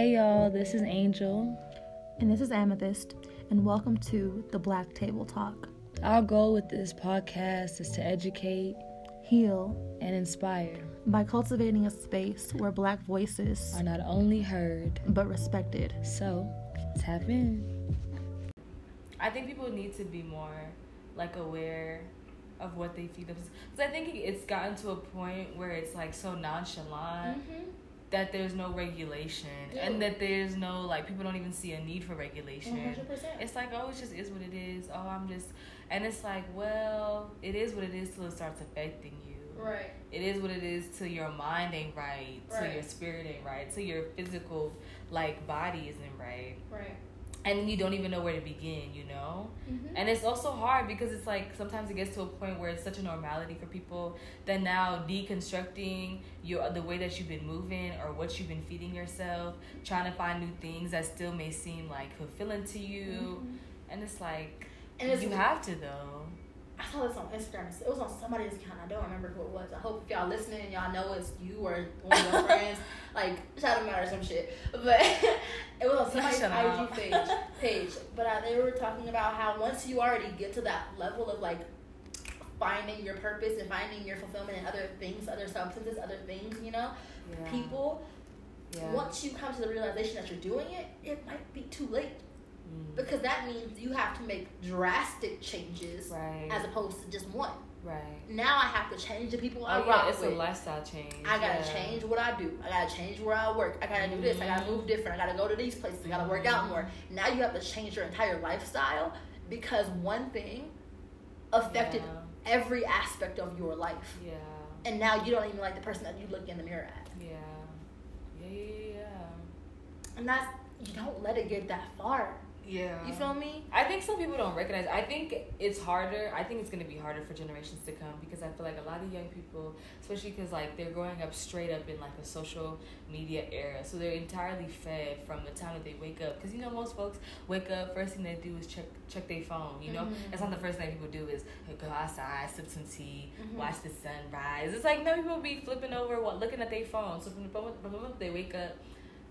Hey y'all, this is Angel. And this is Amethyst, and welcome to the Black Table Talk. Our goal with this podcast is to educate, Heal and inspire by cultivating a space where Black voices are not only heard but respected. So, tap in. I think people need to be more like aware of what they feed themselves. Because I think it's gotten to a point where it's like so nonchalant Mm-hmm. That there's no regulation Yeah. and that there's no like people don't even see a need for regulation. 100%. It's like oh, it just is what it is. Oh, I'm just, and it's like well, it is what it is till it starts affecting you. Right. It is what it is till your mind ain't right, till your spirit ain't right, till your physical like body isn't right, Right. And then you don't even know where to begin. You know. Mm-hmm. And it's also hard because it's like sometimes it gets to a point where it's such a normality for people that now deconstructing your the way that you've been moving or what you've been feeding yourself, trying to find new things that still may seem like fulfilling to you, and it's like And it's- you have to though. I saw this on Instagram. It was on somebody's account. I don't remember who it was. I hope if y'all listening, y'all know it's you or one of your friends. Like shout them out or some shit. But it was on somebody's IG page. Page. But uh, they were talking about how once you already get to that level of like finding your purpose and finding your fulfillment in other things, other substances, other things, you know, Yeah. people. Yeah. Once you come to the realization that you're doing it, it might be too late. Mm. because that means you have to make drastic changes Right. as opposed to just one. right. Now I have to change the people I Oh rock yeah, it's with. a lifestyle change. I gotta yeah. change what I do. I gotta change where I work. I gotta do this. I gotta move different. I gotta go to these places. I gotta work out more. Now you have to change your entire lifestyle because one thing affected Yeah. every aspect of your life. Yeah. And now you don't even like the person that you look in the mirror at. Yeah. Yeah. Yeah. Yeah. And that's you don't let it get that far. Yeah. You feel me? I think some people don't recognize. I think it's harder. I think it's going to be harder for generations to come because I feel like a lot of young people, especially because like they're growing up straight up in like a social media era, so they're entirely fed from the time that they wake up. Because you know most folks wake up, first thing they do is check check their phone. You know, Mhm. that's not the first thing people do is go outside, sip some tea, Mhm. watch the sunrise. It's like no people be flipping over, what looking at their phone. So from the moment, from the moment they wake up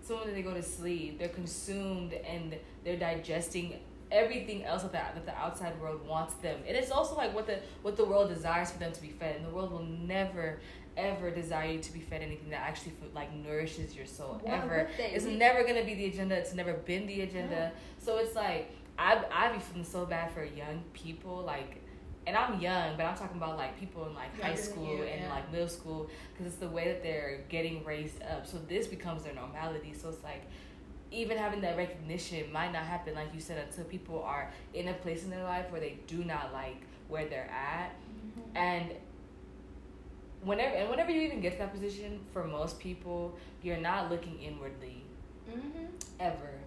so when they go to sleep, they're consumed and they're digesting everything else that the, that the outside world wants them. And it's also like what the what the world desires for them to be fed. And the world will never ever desire you to be fed anything that actually like nourishes your soul Why ever. It's We- never gonna be the agenda. It's never been the agenda. So it's like I I be feeling so bad for young people like. And I'm young, but I'm talking about like people in like high school you, and yeah. like middle school because it's the way that they're getting raised up. So this becomes their normality. So it's like even having that recognition might not happen, like you said, until people are in a place in their life where they do not like where they're at. And whenever and whenever you even get to that position, for most people, you're not looking inwardly Mm-hmm. ever.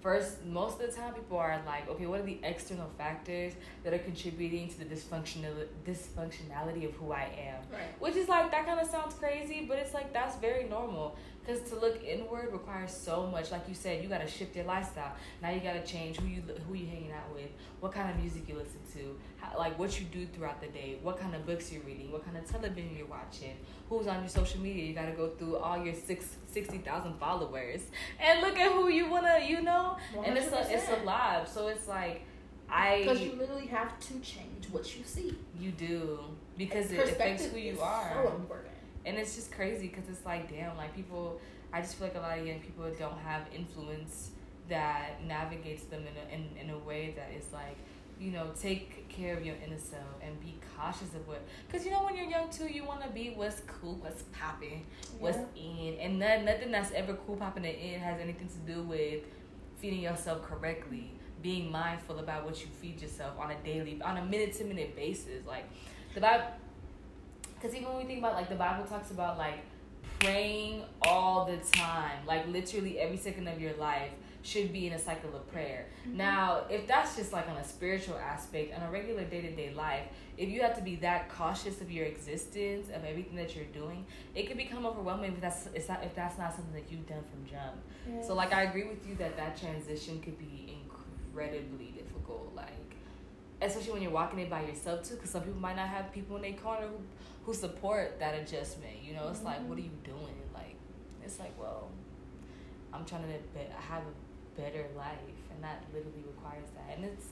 First, most of the time, people are like, okay, what are the external factors that are contributing to the dysfunctional dysfunctionality of who I am? Right. Which is like that kind of sounds crazy, but it's like that's very normal. Because to look inward requires so much. Like you said, you gotta shift your lifestyle. Now you gotta change who you who you hanging out with, what kind of music you listen to, how, like what you do throughout the day, what kind of books you're reading, what kind of television you're watching, who's on your social media. You gotta go through all your six sixty thousand followers and look at who you wanna, you know. And it's a it's a 100%. lot. So it's like I Because you literally have to change what you see. you do because it affects who you are So important. And it's just crazy because it's like damn like people i just feel like a lot of young people don't have influence that navigates them in a, in, in a way that is like you know take care of your inner self and be cautious of what because you know when you're young too you want to be what's cool what's popping what's in. And none, nothing that's ever cool popping and in has anything to do with feeding yourself correctly being mindful about what you feed yourself on a daily on a minute to minute basis. Like the bible because even when we think about like the bible talks about like praying all the time like literally every second of your life should be in a cycle of prayer. Mm-hmm. Now if that's just like on a spiritual aspect on a regular day-to-day life if you have to be that cautious of your existence of everything that you're doing it can become overwhelming if that's not if that's not something that you've done from jump. So like I agree with you that that transition could be incredibly difficult. Like especially when you're walking it by yourself too, because some people might not have people in their corner who who support that adjustment. You know, it's like, what are mm-hmm. you doing? Like, it's like, well, I'm trying to be- have a better life, and that literally requires that. And it's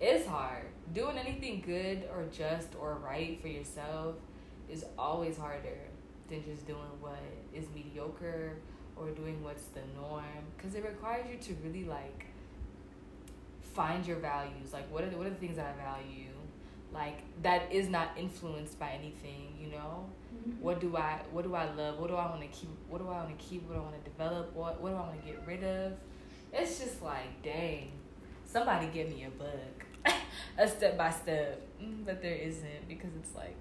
it's hard. Doing anything good or just or right for yourself is always harder than just doing what is mediocre or doing what's the norm because it requires you to really like find your values like what are the, what are the things that i value like that is not influenced by anything you know? What do i what do i love? What do i want to keep what do i want to keep? What do i want to develop? What what do i want to get rid of? It's just like dang somebody give me a book a step by step. Mm, but there isn't because it's like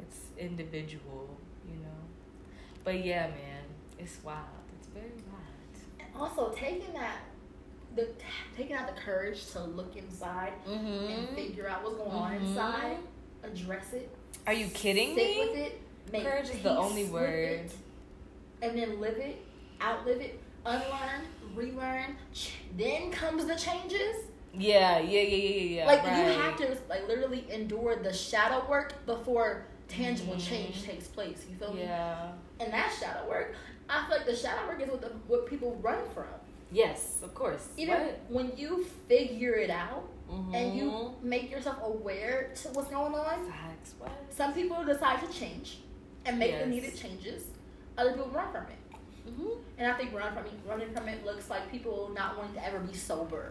it's individual you know? But yeah man it's wild. It's very wild. And also taking that, the taking out the courage to look inside and mm-hmm. figure out what's going on Mhm. inside, address it. are you kidding sit me with it. Make Courage is the only word. it, and then live it, outlive it, unlearn, relearn. Ch- then comes the changes. yeah yeah yeah yeah yeah, yeah like right. you have to like literally endure the shadow work before tangible Mhm. change takes place. You feel me? yeah And that shadow work, I feel like the shadow work is what the, what people run from. Yes of course Even What? when you figure it out and you Mhm. make yourself aware to what's going on, facts what some people decide to change and make the needed changes. Other people run from it. mm-hmm. And I think run from it, running from it looks like people not wanting to ever be sober.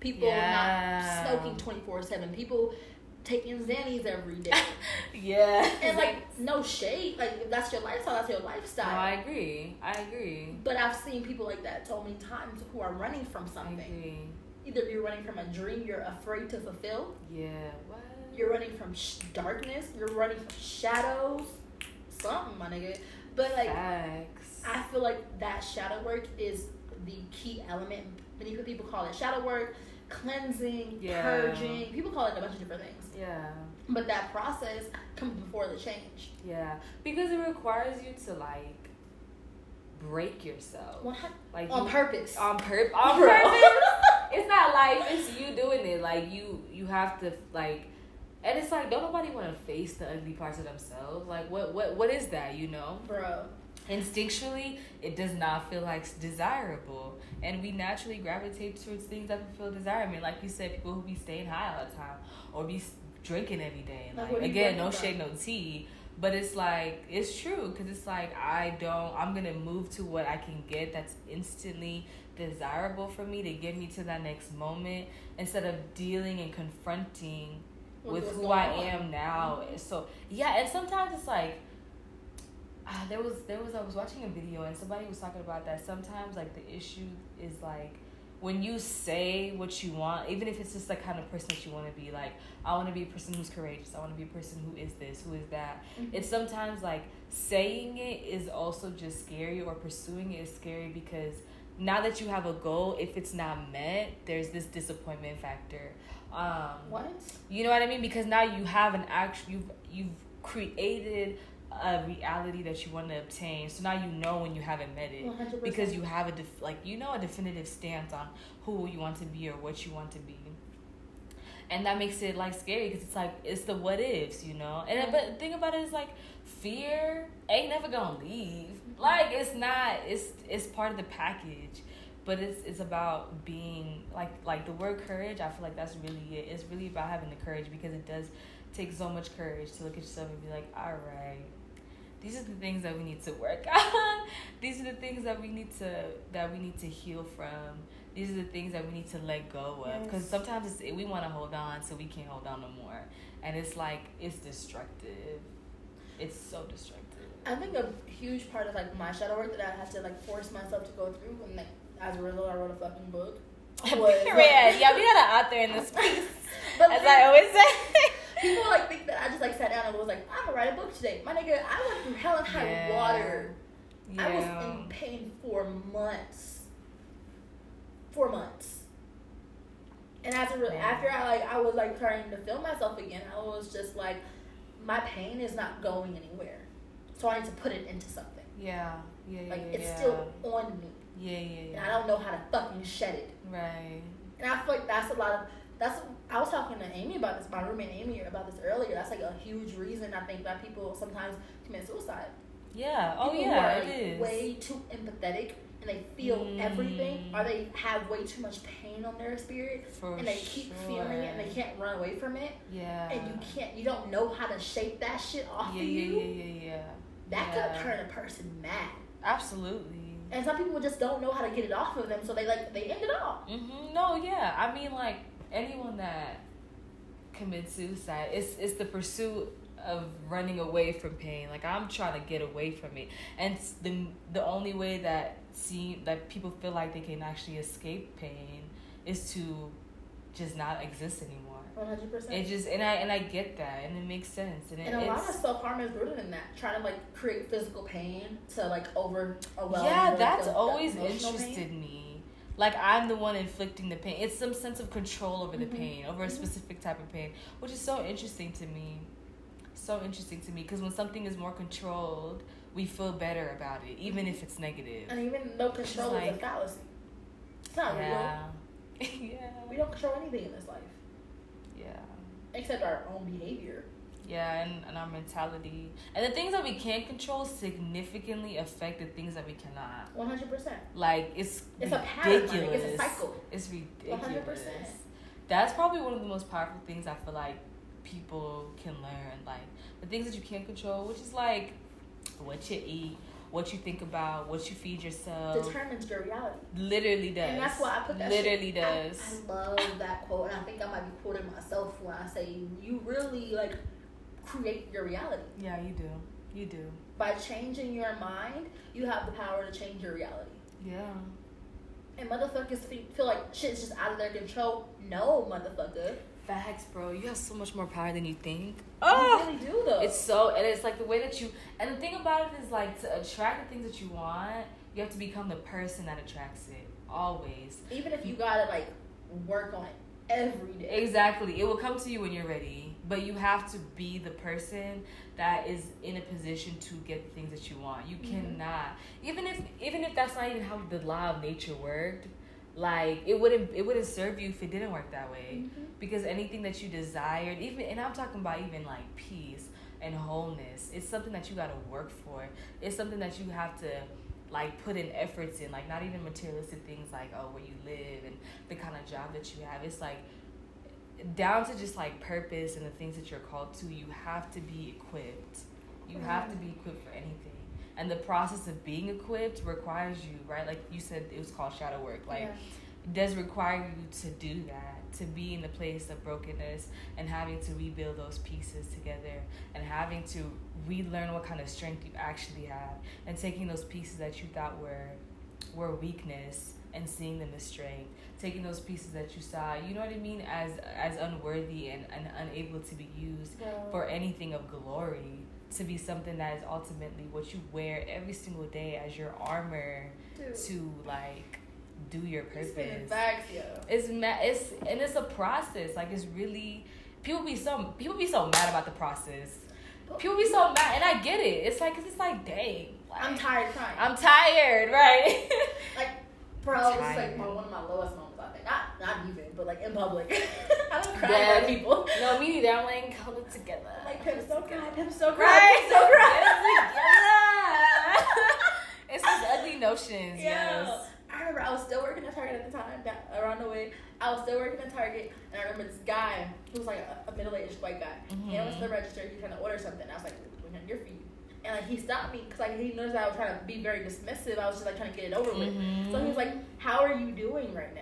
People Yeah. not smoking 24 7. People taking Xannies every day. yeah and like, no shade. Like, if that's your lifestyle, that's your lifestyle. no, I agree I agree but I've seen people like that so many times who are running from something. Either you're running from a dream you're afraid to fulfill, yeah what you're running from sh- darkness, you're running from shadows, something, my nigga. But like, facts I feel like that shadow work is the key element. Many people call it shadow work, cleansing, Yeah. purging. People call it a bunch of different things. yeah But that process comes before the change. Yeah, because it requires you to like break yourself, hun- like on you- purpose. on purpose. On purpose. it's not life. It's you doing it. Like you, you have to like, and it's like don't nobody want to face the ugly parts of themselves. Like what, what, what is that? You know, Bro. Instinctually, it does not feel like desirable, and we naturally gravitate towards things that feel desirable. I mean, Like you said, people who be staying high all the time or be drinking every day. Like, Like, what are you again, no shade, no tea. But it's like it's true because it's like I don't. I'm gonna move to what I can get that's instantly desirable for me to get me to that next moment instead of dealing and confronting with what's who I on. am now. So yeah, and sometimes it's like ah, there was there was I was watching a video and somebody was talking about that. Sometimes like the issue is like when you say what you want, even if it's just the kind of person that you want to be, like I want to be a person who's courageous. I want to be a person who is this, who is that. Mhm. It's sometimes like saying it is also just scary, or pursuing it is scary because now that you have a goal, if it's not met, there's this disappointment factor. Um, What? you know what I mean? Because now you have an actual you've you've created a reality that you want to obtain. So now you know when you haven't met it 100%. because you have a def- like you know a definitive stance on who you want to be or what you want to be. And that makes it like scary because it's like it's the what ifs, you know. And but the thing about it is like fear ain't never gonna leave. Like it's not. It's it's part of the package, but it's it's about being like like the word courage. I feel like that's really it. It's really about having the courage because it does take so much courage to look at yourself and be like, all right, these are the things that we need to work on. these are the things that we need to that we need to heal from. These are the things that we need to let go of because Yes. sometimes it's, we want to hold on so we can't hold on no more, and it's like it's destructive. It's so destructive. I think a huge part of like my shadow work that I had to like force myself to go through, and like, as a result, I wrote a fucking book. was, Period. Yeah, we got an author in this piece, But as I always say. People like think that I just like sat down and was like, I'm gonna write a book today. My nigga, I went through hell and high Yeah. water. I was in pain for months. For months. And as a re- Yeah. after I like I was like trying to film myself again, I was just like, my pain is not going anywhere. So I need to put it into something. Yeah, yeah, yeah, Like yeah, it's yeah. still on me. Yeah, yeah, yeah. And. I don't know how to fucking shed it. Right. And I feel like that's a lot of that's I was talking to Amy about this, my roommate Amy about this earlier. That's like a huge reason I think that people sometimes commit suicide. Yeah. Oh People yeah, who are it is. way too empathetic and they feel everything, Mm. or they have way too much pain on their spirit, For and they keep feeling it, and they can't run away from it, Yeah. and you can't, you don't know how to shake that shit off yeah, of you. yeah, yeah, yeah. yeah. That yeah. could turn a person mad. Absolutely. And some people just don't know how to get it off of them, so they like they end it off. hmm No, yeah. I mean, like anyone that commits suicide, it's it's the pursuit of running away from pain. Like I'm trying to get away from it, and the the only way that seem that people feel like they can actually escape pain is to just not exist anymore. One hundred percent. It just and I and I get that, and it makes sense, and, it, And a lot of self harm is rooted in that, trying to like create physical pain to like over yeah, that's always interested pain. me. Like I'm the one inflicting the pain. It's some sense of control over the Mhm. pain, over a Mhm. specific type of pain, which is so interesting to me. So interesting to me because when something is more controlled, we feel better about it, even if it's negative. And even no control is a fallacy, it's not Yeah, real. yeah, We don't control anything in this life yeah, except our own behavior. Yeah, and, and our mentality and the things that we can't control significantly affect the things that we cannot. One hundred percent. Like it's It's a pattern. it's a cycle. It's ridiculous. 100%. That's probably one of the most powerful things I feel like people can learn. Like the things that you can't control, which is like what you eat, what you think about, what you feed yourself. Determines your reality. Literally does. And that's why I put that Literally shit- I- does. I, love that quote, and I think I might be quoting myself when I say you really like create your reality. yeah, you do. You do. By changing your mind, you have the power to change your reality. Yeah. And motherfuckers feel like shit's just out of their control. No, motherfucker. Facts, bro. You have so much more power than you think. You Oh, really do though. it's so, and it's like the way that you, and the thing about it is like to attract the things that you want, you have to become the person that attracts it. Always. even if you gotta like work on it every day. Exactly. It will come to you when you're ready. But you have to be the person that is in a position to get the things that you want. You Mhm. cannot. Even if even if that's not even how the law of nature worked, like it wouldn't it wouldn't serve you if it didn't work that way. Mhm. Because anything that you desired, even and I'm talking about even like peace and wholeness, it's something that you gotta work for. It's something that you have to like put in efforts in, like not even materialistic things like oh where you live and the kind of job that you have. It's like down to just like purpose and the things that you're called to, you have to be equipped. You have to be equipped for anything. And the process of being equipped requires you, right? Like you said, it was called shadow work. Like, Yeah. it does require you to do that, to be in the place of brokenness and having to rebuild those pieces together and having to relearn what kind of strength you actually have and taking those pieces that you thought were were weakness and seeing them as strength taking those pieces that you saw you know what i mean as as unworthy and, and unable to be used Well, for anything of glory to be something that is ultimately what you wear every single day as your armor dude, to like do your purpose. facts, yo. it's ma- it's and it's a process like it's really people be so people be so mad about the process. People be so mad and i get it. It's like 'cause it's like dang like, I'm tired crying. i'm tired right? Like, bro, this is like my, one of my lowest moments. I think not not even, but like in public. I don't cry Yeah. people. no me neither i'm like hold it together I'm like pimp so pimp so cry, right so it together. it's those ugly notions Yeah. yes I remember I was still working at Target at the time, down, around the way. I was still working at Target, and I remember this guy who was like a, a middle aged white guy. He mm-hmm. went to the register, he was trying to order something. I was like, here for you. And like he stopped me because like he noticed I was trying to be very dismissive. I was just like trying to get it over with. Mhm. So he was like, "How are you doing right now?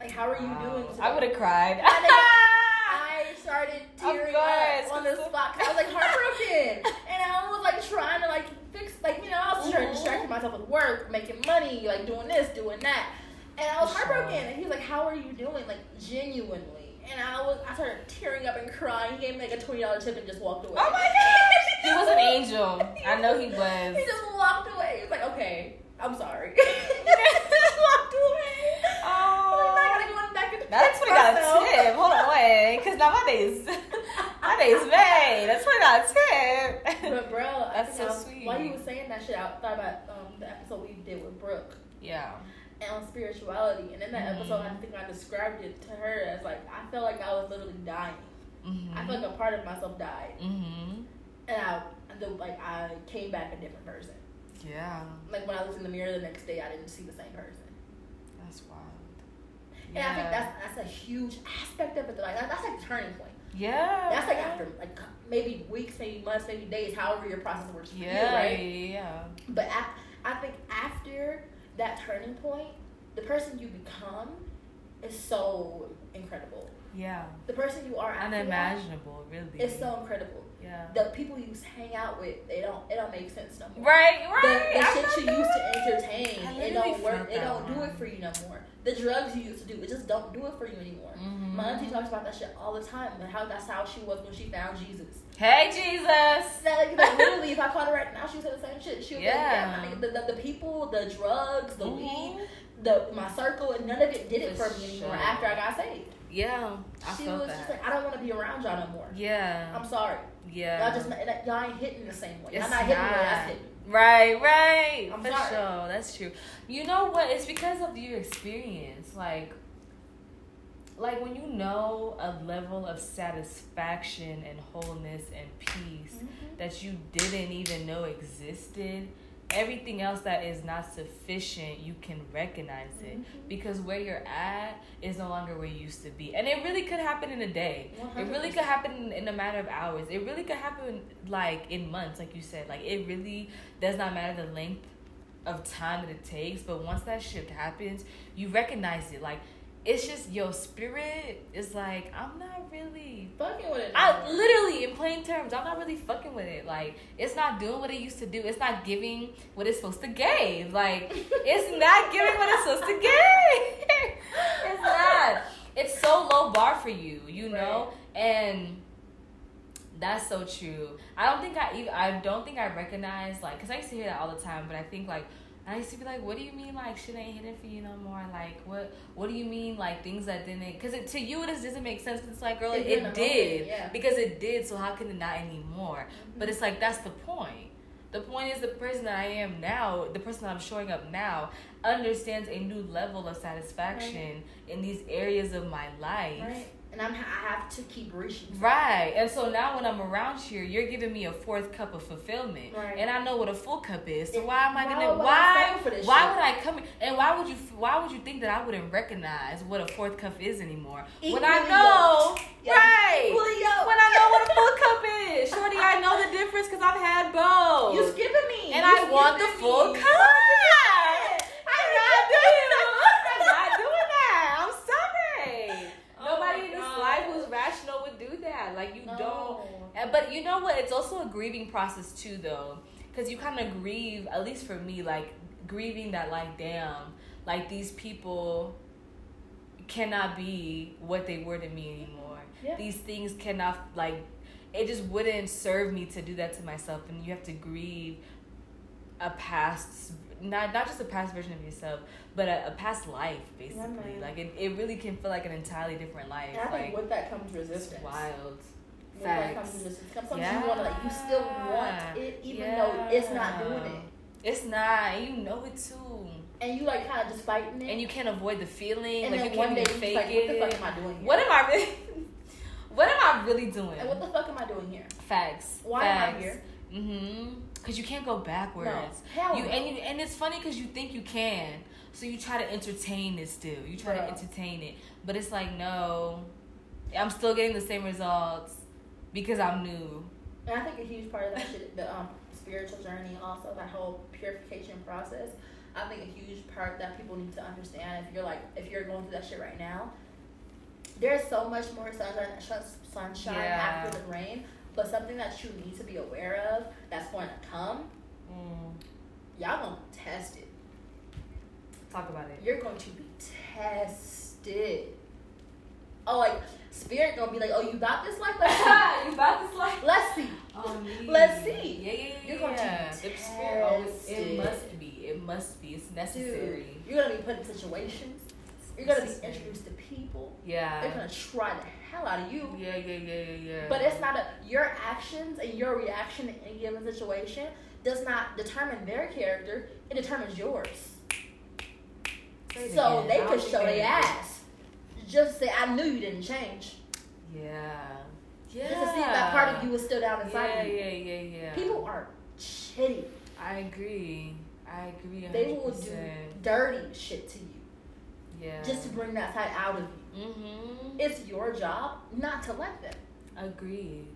Like, how are you Wow. doing?" i would have cried I started tearing up on the spot 'cause I was like heartbroken, and I was like trying to like fix, like you know, I was trying to Mhm. distract myself with work, making money, like doing this, doing that, and I was heartbroken. And he was like, "How are you doing?" Like genuinely, and I was, I started tearing up and crying. He gave me like a twenty dollar tip and just walked away. Oh my gosh! He was an angel. I know he was. He just walked away. It's like, okay, I'm sorry. he just walked away. Oh. Like, not gonna go back into That's what I got a tip. Hold on, wait. Because now my day's, my day's made. That's what got a tip. But bro, That's so I- sweet. While you was saying that shit, I thought about um, the episode we did with Brooke Yeah. and on spirituality, and in that Mhm. episode, I think I described it to her as like I felt like I was literally dying. Mm-hmm. I felt like a part of myself died, Mm-hmm. And I, feel like I came back a different person. Yeah, Like when I looked in the mirror the next day, I didn't see the same person. that's wild. Yeah. And I think that's that's a huge aspect of it. Like that, that's like the turning point. yeah. That's like after like maybe weeks, maybe months, maybe days, however your process works for Yeah, you, right? yeah. But I, I think after that turning point, the person you become is so incredible. Yeah. The person you are after Unimaginable, really. It's so incredible. Yeah. The people you hang out with, they don't it don't make sense no more. Right, The, right. the I shit you used to entertain, it don't work. It don't do it for you no more. The drugs you used to do, it just don't do it for you anymore. Mhm. My auntie talks about that shit all the time, but how that's how she was when she found Jesus. Hey, Jesus. That, like, like, literally, if I called her right now, she would say the same shit. She would Yeah. be like, yeah, the, the, the people, the drugs, the Mhm. weed, the my circle, and none of it did it For for me anymore sure. after I got saved. Yeah, I she felt was that. just like, I don't want to be around y'all no more. yeah, I'm sorry. yeah. Y'all just y'all ain't hitting the same way. Y'all not hitting the way not. that's hitting. Right, right. I'm For sorry. sure. That's true. You know what? It's because of your experience. Like like when you know a level of satisfaction and wholeness and peace Mm-hmm. that you didn't even know existed, everything else that is not sufficient, you can recognize it. Mhm. Because where you're at is no longer where you used to be. And it really could happen in a day. It really could happen in, in a matter of hours. It really could happen like in months, like you said. Like it really does not matter the length of time that it takes, but once that shift happens, you recognize it. Like it's just your spirit is like, I'm not really Fucking with it. I more. literally, in plain terms, I'm not really fucking with it. Like, it's not doing what it used to do. It's not giving what it's supposed to give. Like, it's not giving what it's supposed to give. it's not. It's so low bar for you, you know, and that's so true. I don't think I even. I don't think I recognize like, cause I used to hear that all the time, but I think like. I used to be like, "What do you mean, like shit ain't hitting for you no more? Like, what? What do you mean, like things that didn't? Because it, to you, it just doesn't make sense. 'cause it's like, girl, It it, did in it the moment, yeah. because it did. So how can it not anymore? Mm-hmm. But it's like that's the point. The point is the person that I am now, the person that I'm showing up now, understands a new level of satisfaction in these areas of my life. Right. And I'm, I have to keep reaching. Right. And so now when I'm around here, you're giving me a fourth cup of fulfillment. Right. And I know what a full cup is. So why am I why gonna why this why would I come and why would you why would you think that I wouldn't recognize what a fourth cup is anymore? when I know Yeah. right. Equally. When I know what a full cup is. Shorty, I know the difference because I've had both. You skipping me. and You I want the full me. cup. I'm not doing I'm not doing that. I'm sorry. Oh Nobody my in this God. life who's rational would do that. Like you No. don't. And- But you know what? It's also a grieving process too, though, because you kind of grieve. At least for me, like grieving that, like, damn, like these people cannot be what they were to me anymore. Yeah. These things cannot like. It just wouldn't serve me to do that to myself, and you have to grieve a past, not not just a past version of yourself, but a, a past life, basically. man. like it, it really can feel like an entirely different life. And I think like with that comes it's resistance. wild. Comes Facts. Comes something you want to like. You still want it, even though it's not doing it. It's not. You know it too. And you like kind of just fighting it. And you can't avoid the feeling. And like then you one can't day you fake like, it. what the fuck am I doing here? What am I really? what am I really doing? And what the fuck am I doing here? Facts. Why Facts. am I here? Mm-hmm. Cause you can't go backwards. No. Hell You no. and you and it's funny because you think you can, so you try to entertain it still. You try to entertain it, but it's like no, I'm still getting the same results because I'm new. And I think a huge part of that shit, the um, spiritual journey, also that whole purification process. I think a huge part that people need to understand if you're like if you're going through that shit right now. There's so much more sunshine, sunshine Yeah. after the rain, but something that you need to be aware of that's going to come. Mm. Y'all gonna test it. Talk about it. You're going to be tested. Oh, like spirit gonna be like, oh, you got this life. Let's see. you about this life? Let's see. Oh, me. Let's see. Yeah, yeah, yeah. You're going to yeah. be spirit always- It must be. It must be. It's necessary. Dude, you're gonna be put in situations. You're gonna be introduced to people. Yeah. They're gonna try the hell out of you. Yeah, yeah, yeah, yeah, yeah. But it's not a your actions and your reaction in any given situation does not determine their character. It determines yours. So again. they could show they their ass. Just say, I knew you didn't change. Yeah. Yeah. Just to see if that part of you was still down inside Yeah, of you. yeah, yeah, yeah. People are shitty. I agree. I agree. 100%. They will do dirty shit to you Yeah. just to bring that side out of you. Mhm. It's your job not to let them. Agreed.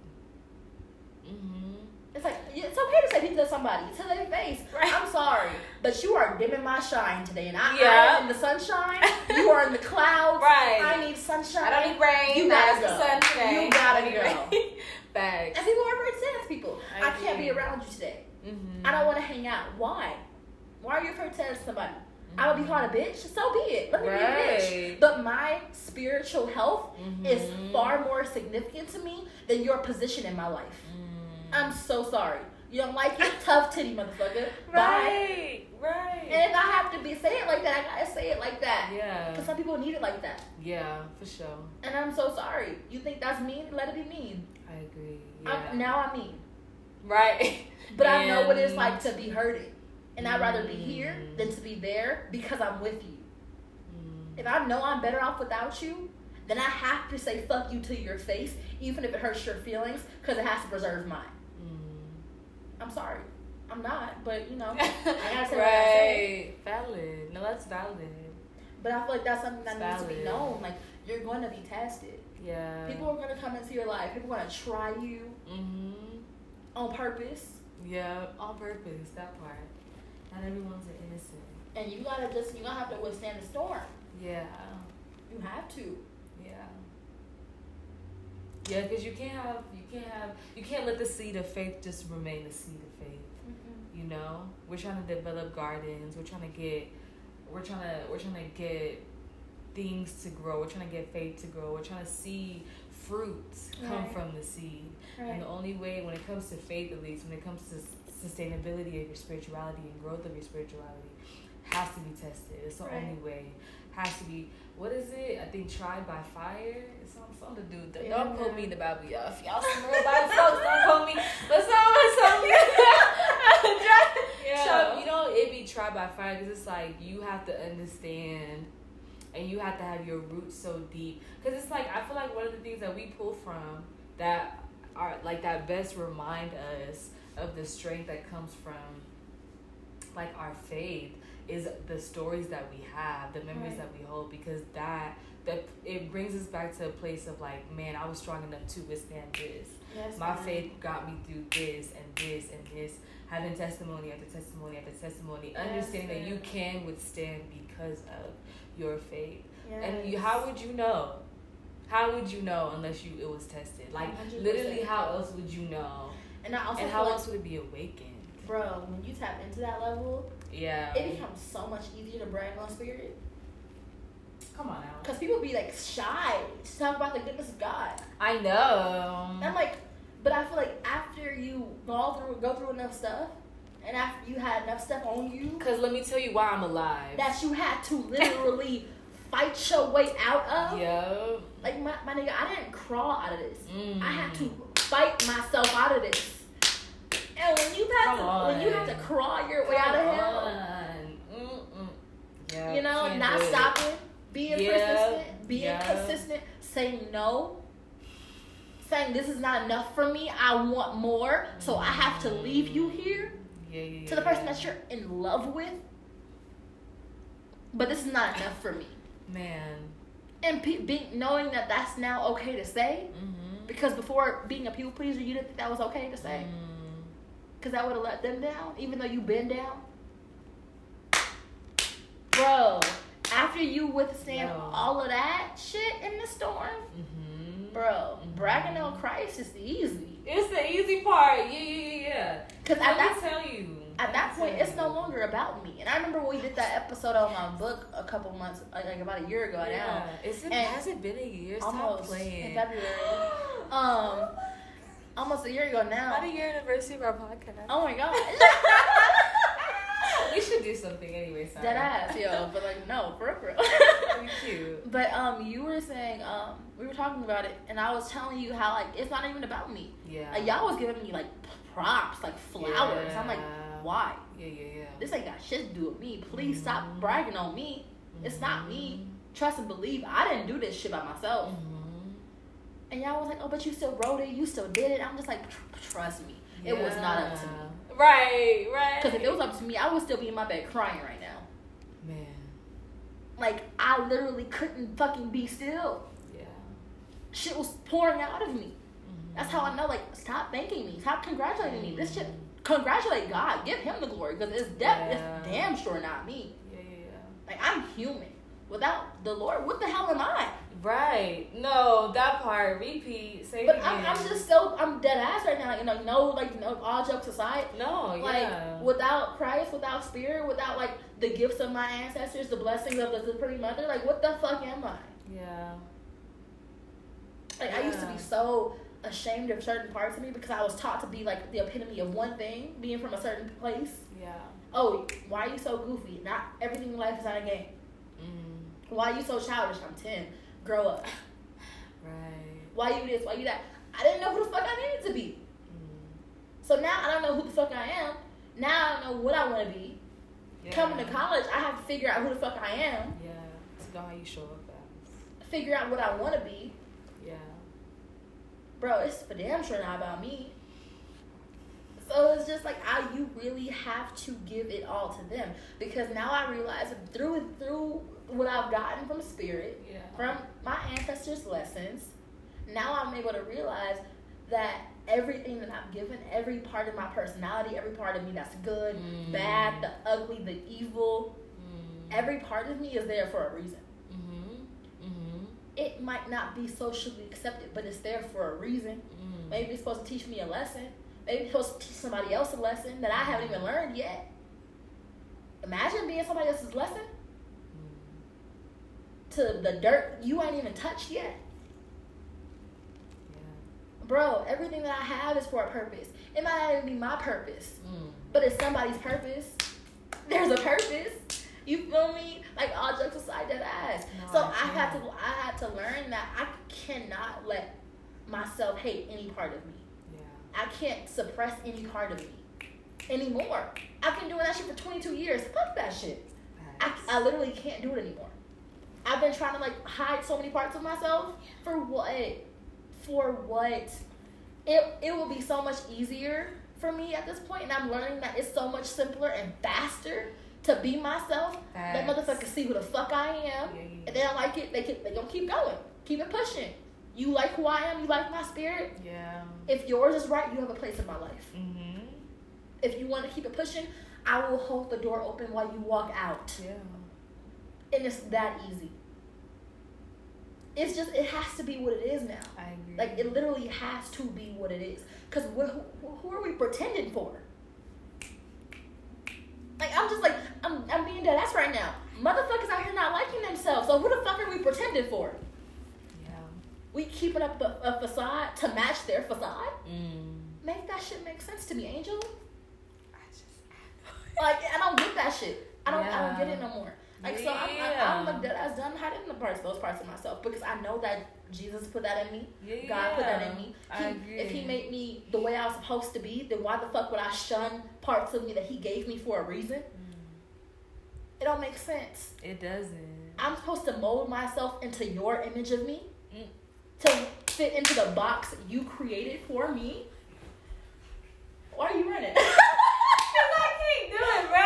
Mhm. It's like it's okay to say people to somebody to their face. Right. I'm sorry, but you are dimming my shine today, and I, I am in the sunshine. You are in the clouds. Right. I need sunshine. I don't need rain. You gotta go. sun today. You gotta go. Facts. And people are afraid to say that people. I I, can't be around you today. Mhm. I don't want to hang out. Why? Why are you afraid to tell somebody? I would be called a bitch. So be it. Let me be a bitch. But my spiritual health is Mhm. far more significant to me than your position in my life. I'm so sorry. You don't like it? Tough titty, motherfucker. Bye. Right. Right. And if I have to be say it like that, I gotta say it like that. yeah. Because some people need it like that. Yeah, for sure. And I'm so sorry. You think that's mean? Let it be mean. I agree. Yeah. I'm, now I mean. right. But I know what it's like to be hurted. And I'd rather be here Mm. than to be there because I'm with you. Mm. If I know I'm better off without you, then I have to say fuck you to your face, even if it hurts your feelings, because it has to preserve mine. I'm sorry. I'm not, but you know, I gotta say what I. Valid. No, that's valid. But I feel like that's something that It's needs to be known. Like, you're going to be tested. Yeah. People are going to come into your life. People are going to try you Mhm. on purpose. Yeah, on purpose. That part. Not everyone's an innocent. And you got to just, you to have to withstand the storm. Yeah. You have to. Yeah. Because you can't have you can't have you can't let the seed of faith just remain a seed of faith. Mm-hmm. You know, we're trying to develop gardens. We're trying to get, we're trying to we're trying to get things to grow. We're trying to get faith to grow. We're trying to see fruits come Right. from the seed. Right. And the only way, when it comes to faith, at least, when it comes to sustainability of your spirituality and growth of your spirituality, has to be tested. It's the Right. only way. Has to be. What is it? I think tried by fire. It's something, something to do. with- Yeah. Don't quote me in the Bible, y'all. If y'all some real Bible folks, don't quote me. But someone, something. Yeah. So you know, it be tried by fire because it's like you have to understand, and you have to have your roots so deep. Because it's like I feel like one of the things that we pull from that are like that best remind us of the strength that comes from like our faith is the stories that we have, the memories Right. that we hold, because that that it brings us back to a place of like, man, I was strong enough to withstand this. Yes, My ma'am. faith got me through this and this and this, having testimony after testimony after testimony, Yes, understanding that you can withstand because of your faith. Yes. And you, how would you know? How would you know unless you it was tested? Like 100%. literally, how else would you know? And I also and how like, else would it be awakened? bro, when you tap into that level, Yeah. it becomes so much easier to brag on spirit. Come on now. Because people be like shy to talk about the goodness of God. I know. And I'm like, but I feel like after you go through go through enough stuff, and after you had enough stuff on you Cause let me tell you why I'm alive. that you had to literally fight your way out of. Yo. Like my, my nigga, I didn't crawl out of this. Mm. I had to fight myself out of this. When you have Come to when you have to crawl your way out of hell. Yeah, you know, not stopping, being Yeah, persistent, being yeah. consistent, saying no, saying this is not enough for me, I want more, so I have to leave you here Yeah, yeah, to the person yeah. that you're in love with. But this is not enough for me. Man. And pe- being knowing that that's now okay to say, Mm-hmm. because before being a people pleaser, you didn't think that was okay to say, Mm. Because I would have let them down, even though you've been down. Bro, after you withstand Yo. all of that shit in the storm, Mm-hmm. bro, Mhm. bragging on Christ is easy. It's the easy part. Yeah, yeah, yeah, yeah. Because at that tell you. at that point, it's no longer about me. And I remember when we did that episode on my book a couple months, like, about a year ago now. Yeah. Is it, has it been a year? Stop almost playing. in February. Um, almost a year ago now. Not a year anniversary of our podcast. Oh my god. we should do something anyway. Sorry. Dead ass, yo. But like, no, for real, for real. Cute. But um, you were saying um, we were talking about it, and I was telling you how like it's not even about me. Yeah. Like y'all was giving me like props, like flowers. I'm like, why? Yeah, yeah, yeah. This ain't got shit to do with me. Please stop Mhm. bragging on me. It's not me. Trust and believe. I didn't do this shit by myself. Mhm. And y'all was like, oh, but you still wrote it. You still did it. I'm just like, trust me. It was not up to me. Right, right. Because if it was up to me, I would still be in my bed crying right now. man, Like I literally couldn't fucking be still. yeah. Shit was pouring out of me. Mhm. That's how I know. Like, stop thanking me. Stop congratulating me. This shit. Congratulate God. Give Him the glory because it's, de- Yeah. it's damn sure not me. Yeah, yeah, yeah. Like I'm human. Without the Lord, what the hell am I? Right. No, that part. Repeat. Say But. I'm, I'm just so I'm dead ass right now. You know, no, like no. All jokes aside, no. like yeah. without Christ, without Spirit, without like the gifts of my ancestors, the blessings of the Supreme Mother, like what the fuck am I? yeah. Like I used to be so ashamed of certain parts of me because I was taught to be like the epitome of one thing, being from a certain place. Yeah. Oh, why are you so goofy? Not everything in life is not a game. Why are you so childish? I'm ten. Grow up. Right. Why you this? Why you that? I didn't know who the fuck I needed to be. Mm. So now I don't know who the fuck I am. Now I don't know what I want to be. Yeah. Coming to college, I have to figure out who the fuck I am. Yeah. To know how you show up as. Figure out what I want to be. Yeah. Bro, it's for damn sure not about me. So it's just like I, you really have to give it all to them because now I realize through through what I've gotten from spirit, Yeah. from my ancestors' lessons, now I'm able to realize that everything that I've given, every part of my personality, every part of me that's good, Mm. bad, the ugly, the evil, Mm. every part of me is there for a reason. Mhm. Mhm. It might not be socially accepted, but it's there for a reason. Mm. Maybe it's supposed to teach me a lesson. Maybe it's supposed to teach somebody else a lesson that I haven't even learned yet. Imagine being somebody else's lesson. To the dirt you ain't even touched yet. Yeah. Bro, everything that I have is for a purpose. It might not even be my purpose, Mm. but it's somebody's purpose. There's a purpose. You feel me? Like all jokes aside, that ass. No, so I I had to. I had to learn that I cannot let myself hate any part of me. Yeah. I can't suppress any part of me anymore. I've been doing that shit for 22 years. Fuck that shit. I, I literally can't do it anymore. I've been trying to like hide so many parts of myself. For what? For what? It it will be so much easier for me at this point, and I'm learning that it's so much simpler and faster to be myself. Let Facts. motherfuckers see who the fuck I am. Yeah, yeah, If they don't like it, they can, they gonna keep going. Keep it pushing. You like who I am. You like my spirit. Yeah. If yours is right, you have a place in my life. Mhm. If you want to keep it pushing, I will hold the door open while you walk out. Yeah. And it's that easy. It's just, it has to be what it is now. I agree. Like, it literally has to be what it is. Because who, who are we pretending for? Like, I'm just like, I'm, I'm being dead ass right now. Motherfuckers out here not liking themselves. So, who the fuck are we pretending for? Yeah. We keeping up a, a facade to match their facade? Mm. Make that shit make sense to me, Angel. I just. Like I don't get that shit. I don't. I don't get it no more. Like so, I'm, Yeah. I'm, I'm like dead ass done hiding the parts, those parts of myself because I know that Jesus put that in me. Yeah. God put that in me. He, if He made me the way I was supposed to be, then why the fuck would I shun parts of me that He gave me for a reason? Mm. It don't make sense. It doesn't. I'm supposed to mold myself into your image of me Mm. to fit into the box you created for me. Why are you running? Because I can't do it, bro.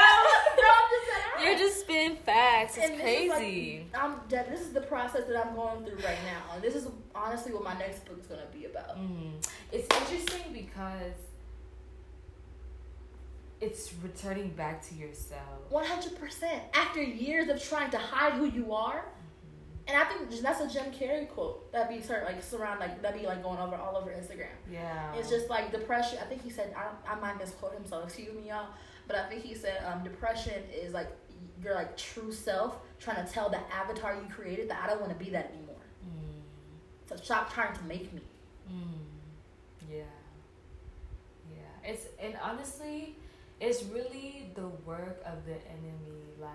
No, I'm just saying. You're just spitting facts. It's And this like, crazy. I'm dead. This is the process that I'm going through right now, and this is honestly what my next book is gonna be about. Mm. It's interesting because it's returning back to yourself. One hundred percent. After years of trying to hide who you are, and I think that's a Jim Carrey quote that be sur- like surround like that be like going over all over Instagram. Yeah. It's just like depression. I think he said I, I might misquote him, so excuse me, y'all. But I think he said um, depression is like your like true self trying to tell the avatar you created that I don't want to be that anymore. Mm. So stop trying to make me. Mm. Yeah. Yeah. It's and honestly, it's really the work of the enemy. Like,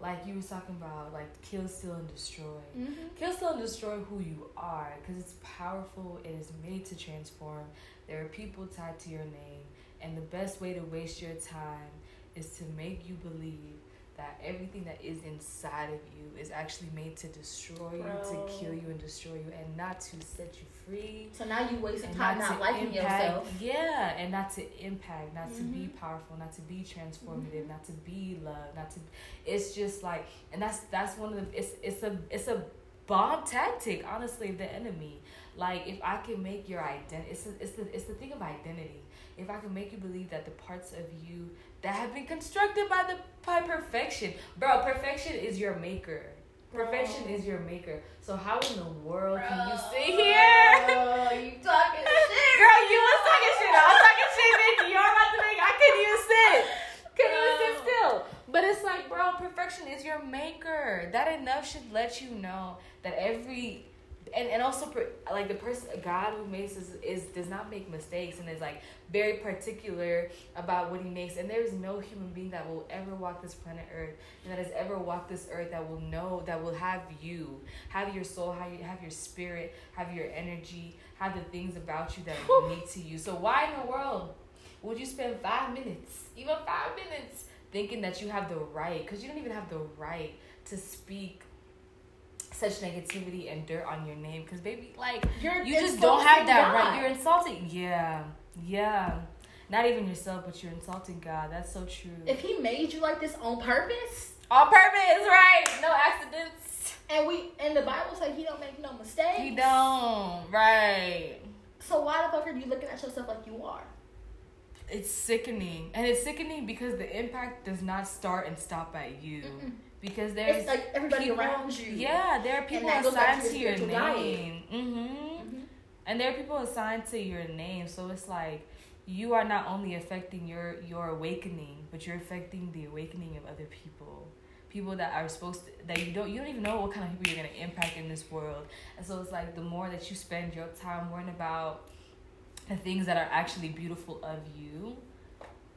like you were talking about, like kill, steal, and destroy. Mm-hmm. Kill, steal, and destroy who you are because it's powerful. It is made to transform. There are people tied to your name, and the best way to waste your time is to make you believe that everything that is inside of you is actually made to destroy you, to kill you and destroy you, and not to set you free. So now you wasting time not not liking impact, yourself. yeah, and not to impact, not to be Mhm. powerful, not to be transformative, Mhm. not to be love, not to. It's just like, and that's that's one of the. It's it's a it's a bomb tactic, honestly, of the enemy. Like if I can make your identity, it's a, it's the it's the thing of identity. If I can make you believe that the parts of you that have been constructed by the by perfection, bro, perfection is your maker. Perfection Bro. is your maker. So how in the world can you Bro, sit here? you talking shit. Girl, you was talking shit. I was talking shit, bitch. You're about to make. I couldn't even sit. Couldn't even sit still. But it's like, bro, perfection is your maker. That enough should let you know that every. And, and also like the person God who makes is, is does not make mistakes and is like very particular about what he makes. And there is no human being that will ever walk this planet earth and that has ever walked this earth that will know that will have you have your soul have, you, have your spirit have your energy have the things about you that are unique to you. So why in the world would you spend five minutes even five minutes thinking that you have the right? Because you don't even have the right to speak such negativity and dirt on your name because baby like You're you just don't have that God. right. You're insulting. Yeah, yeah. Not even yourself, but you're insulting God. That's so true. If he made you like this on purpose, On purpose, right? No accidents. and we and the Bible says he don't make no mistakes. he don't, right? So why the fuck are you looking at yourself like you are? It's sickening, and it's sickening because the impact does not start and stop at you. Mm-mm. Because there's It's like everybody people- around you. Yeah, there are people that goes back assigned to your your name. Mm-hmm. Mhm. and there are people assigned to your name so it's like you are not only affecting your your awakening but you're affecting the awakening of other people people that are supposed to that you don't you don't even know what kind of people you're going to impact in this world and so it's like the more that you spend your time worrying about the things that are actually beautiful of you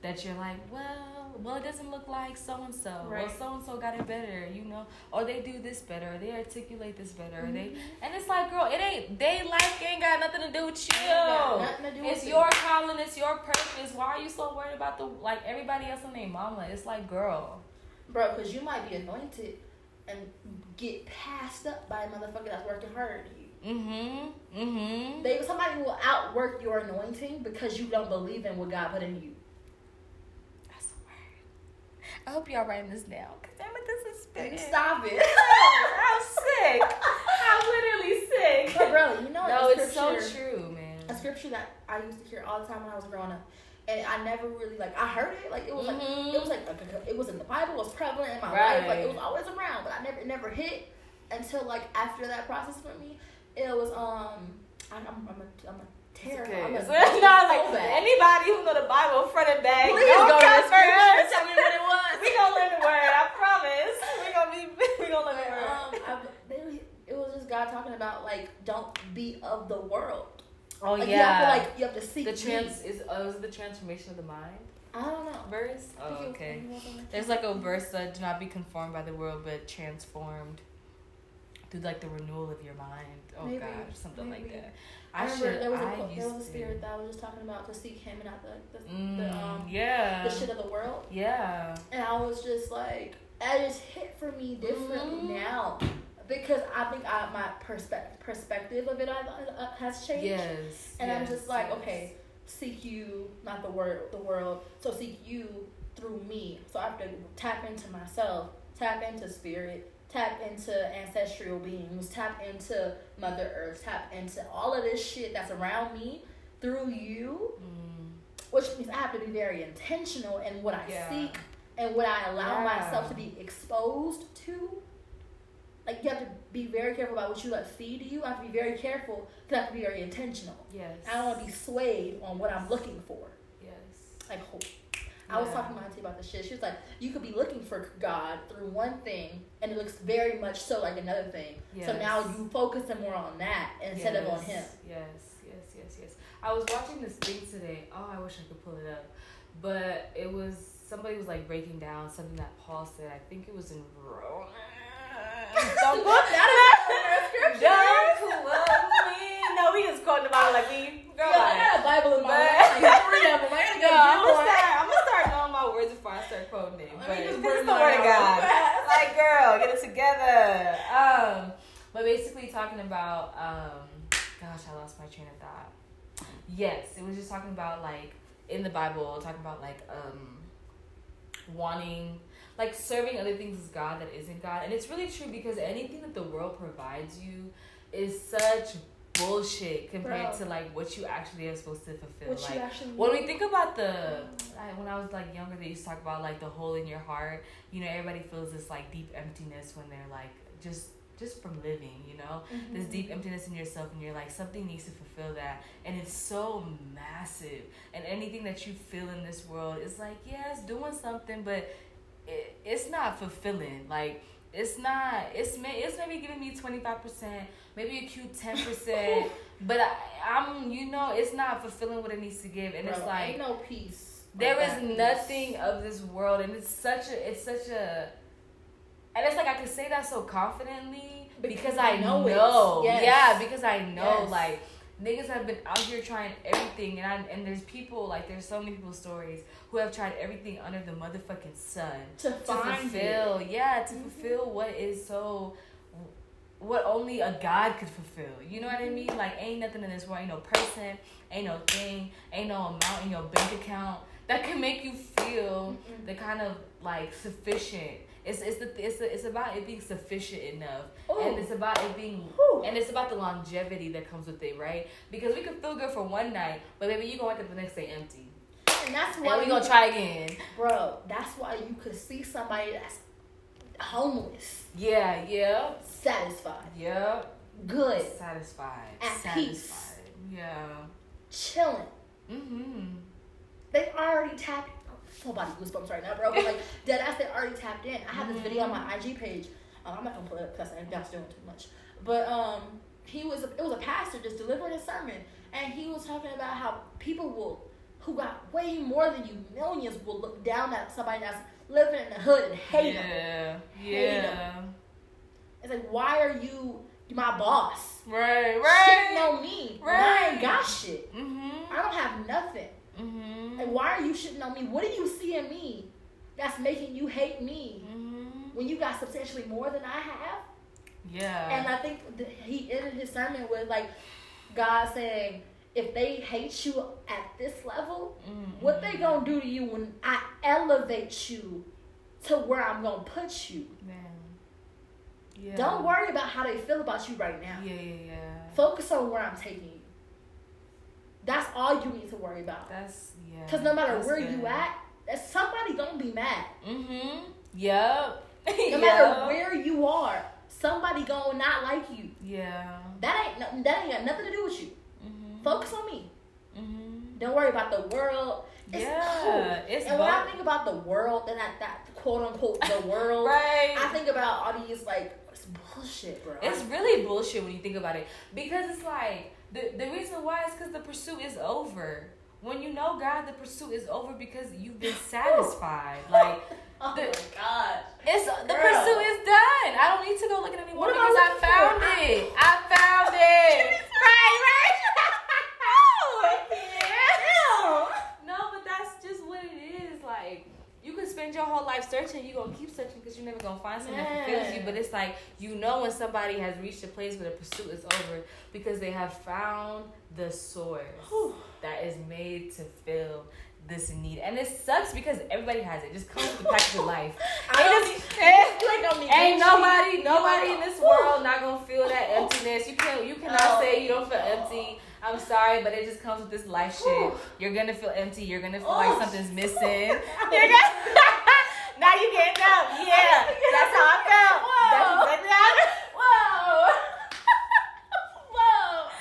that you're like well well it doesn't look like so and so well so and so got it better you know or they do this better or they articulate this better or they and it's like, girl, it ain't they life ain't got nothing to do with you. Got nothing to do It's it. your calling, it's your purpose. Why are you so worried about the like everybody else on their mama? It's like, girl. Bro, because you might be anointed and get passed up by a motherfucker that's working harder than you. Mm-hmm. Mm-hmm. They somebody will outwork your anointing because you don't believe in what God put in you. That's a word. I hope y'all writing this down. Cause damn it, this is spitting. Stop it. I'm sick. I'm literally sick. but bro, you know no, it's so true, man. A scripture that I used to hear all the time when I was growing up, and I never really like I heard it like it was like Mhm. it was like, like, it was in the Bible, it was prevalent in my life, like it was always around, but I never it never hit until like after that process for me. It was um I, I'm I'm a I'm a terror. Okay. I'm a no, like so anybody who know the Bible front and back, Please don't go to the come for scripture tell me what it was. we gonna learn the word. I promise. We gonna be. We gonna learn the word. um, I, they, it was just God talking about like don't be of the world. oh Like, You have to like you have to seek the me. trans is oh, is it the transformation of the mind I don't know. verse? Oh, think it was- okay. it was on the- There's like a verse that do not be conformed by the world, but transformed through like the renewal of your mind. Oh Maybe, God, something like that. I, I, remember should. there was a I there was a spirit that I was just talking about to seek Him and not the the, Mm, the um yeah. the shit of the world. yeah. And I was just like, it just hit for me differently Mhm. now because I think I, my perspe- perspective of it uh, uh, has changed. Yes. And I'm just like, yes. okay, seek you, not the word, the world. So seek you through me. So I have to tap into myself, tap into spirit, tap into ancestral beings, tap into Mother Earth, tap into all of this shit that's around me through you, Mm, which means I have to be very intentional in what I Yeah. seek and what I allow Yeah. myself to be exposed to. Like you have to be very careful about what you let feed you. I have to be very careful because I have to be very intentional. yes. I don't want to be swayed on what I'm looking for. Yes. Like, hope. I was talking to my auntie about this shit. She was like, you could be looking for God through one thing, and it looks very much so like another thing. So now you focusing more on that instead of on him. Yes, yes, yes, yes. I was watching this thing today. Oh, I wish I could pull it up. But it was somebody was like breaking down something that Paul said. I think it was in Romans. Don't quote That is Don't quote me. No, we just quoting the Bible like we. Girl, Yo, I got a Bible in my But- life. Like three of them. I gotta go I'm gonna start. I'm gonna start knowing words before I start quoting it. But it's the word of. God. get it together. Um, but basically talking about um, gosh, I lost my train of thought. Yes, it was just talking about like in the Bible, talking about like um, wanting like serving other things as God that isn't God, and it's really true because anything that the world provides you is such bullshit compared Bro. to like what you actually are supposed to fulfill. What like when we think about the I, when I was like younger, they used to talk about like the hole in your heart. You know, everybody feels this like deep emptiness when they're like just just from living. You know, this Mhm. deep emptiness in yourself, and you're like something needs to fulfill that, and it's so massive. And anything that you feel in this world is like yeah, it's doing something, but it, it's not fulfilling. Like it's not. It's may, it's maybe giving me twenty five percent, maybe a cute ten percent. But I, I'm, you know, it's not fulfilling what it needs to give, and Bro, it's like ain't no peace. there is peace. nothing of this world, and it's such a, it's such a, and it's like I can say that so confidently because, Because I know, know it. Yes. yeah, because I know Yes. like niggas have been out here trying everything, and I and there's people like there's so many people's stories who have tried everything under the motherfucking sun to to fulfill, it. yeah, to Mhm. fulfill what is so, what only a God could fulfill. You know what I mean? Like, ain't nothing in this world, ain't no person, ain't no thing, ain't no amount in your bank account that can make you feel Mm-mm. the kind of like sufficient. It's it's the it's the, it's about it being sufficient enough, Ooh. and it's about it being. Whew. And it's about the longevity that comes with it, right? Because we can feel good for one night, but maybe you gonna wake up the next day empty, And that's and why we gonna try again. Bro, that's why you could see somebody that's homeless, Yeah, yeah, satisfied, yeah. good, Satisfied. At satisfied. peace. Yeah. chilling. Mm-hmm. They already tapped. Oh, body goosebumps right now, bro. But like dead ass, they already tapped in. I have this video on my IG page. Um, I'm not gonna put it up because I'm not doing too much. But um, he was it was a pastor just delivering a sermon, and he was talking about how people will who got way more than you, millions, will look down at somebody that's living in the hood and hate them. yeah. Hate 'em. Yeah. It's like, why are you my boss? Right. Shitting Right. on me. Right. I ain't got shit. Mm-hmm. I don't have nothing. Mm-hmm. Like, why are you shitting on me? What do you see in me that's making you hate me Mm-hmm. when you got substantially more than I have? Yeah. And I think he ended his sermon with like God saying, if they hate you at this level, Mhm. what they gonna do to you when I elevate you to where I'm gonna put you? Man. Yeah. Don't worry about how they feel about you right now. Yeah, yeah, yeah. Focus on where I'm taking you. That's all you need to worry about. That's yeah. Because no matter where good. you at, somebody gonna be mad. Mm-hmm. Yep. No matter where you are, somebody gonna not like you. Yeah. That ain't that ain't got nothing to do with you. Mm-hmm. Focus on me. Mm-hmm. Don't worry about the world. It's Yeah. cool. It's and when I think about the world, then that that quote unquote the world, Right. I think about all these like it's bullshit, bro. It's really bullshit when you think about it because it's like the the reason why is because the pursuit is over. When you know God, the pursuit is over because you've been satisfied. Like oh the- my god. it's the pursuit is done. I don't need to go looking anymore What I because I found for? it. I found it. right, right. No, but that's just what it is. Like spend your whole life searching, you're gonna keep searching because you're never gonna find something that fulfills you. But it's like you know when somebody has reached a place where the pursuit is over because they have found the source Whew. that is made to fill this need. And it sucks because everybody has it. Just comes with the package of life. I don't It need, is- you ain't gonna need Ain't nobody, nobody in this world not gonna feel that emptiness. You can't you cannot Oh. say you don't feel empty. I'm sorry, but it just comes with this life shit. You're gonna feel empty. You're gonna feel like something's missing. You're gonna, now you getting up. Yeah, that's how I felt. That's Whoa. exactly how I Whoa. Whoa.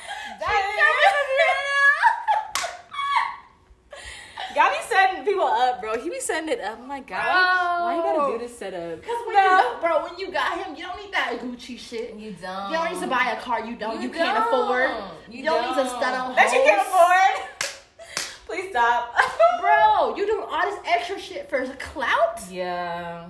Got me setting people up, bro. He be setting it up. I'm like, God, why, why you gotta do oh. this setup? Cause when No. you got, bro, when you got him, you don't need that Gucci shit. You don't. You don't need to buy a car you don't. You, You can't don't. afford. You You, don't, need to stud on That you can't afford. Please stop. Bro, you doing all this extra shit for clout, Yeah.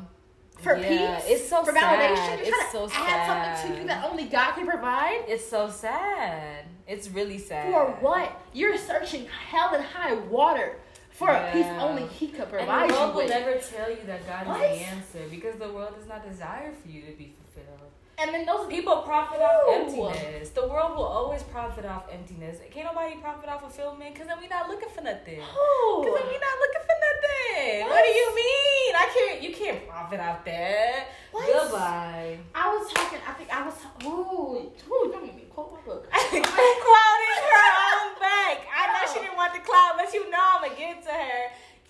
for Yeah, peace, it's so for sad. validation. You're It's trying so to add something to you that only God can provide. It's so sad. It's really sad. For what? You're searching hell and high water For a peace only He could And provide the you world will with. never tell you that God What? is the answer because the world does not desire for you to be fulfilled. And then those People profit off emptiness. The world will always profit off emptiness. Can't nobody profit off fulfillment because then we not looking for nothing. Ooh. Because then we not looking for nothing. What? What? do you mean? I can't. You can't profit off that. What? Goodbye. I was talking. I think I was. Ooh, ooh, don't make me quote my book. Quoting her own back. I know she didn't want the clout, but you know I'm gonna give it to her.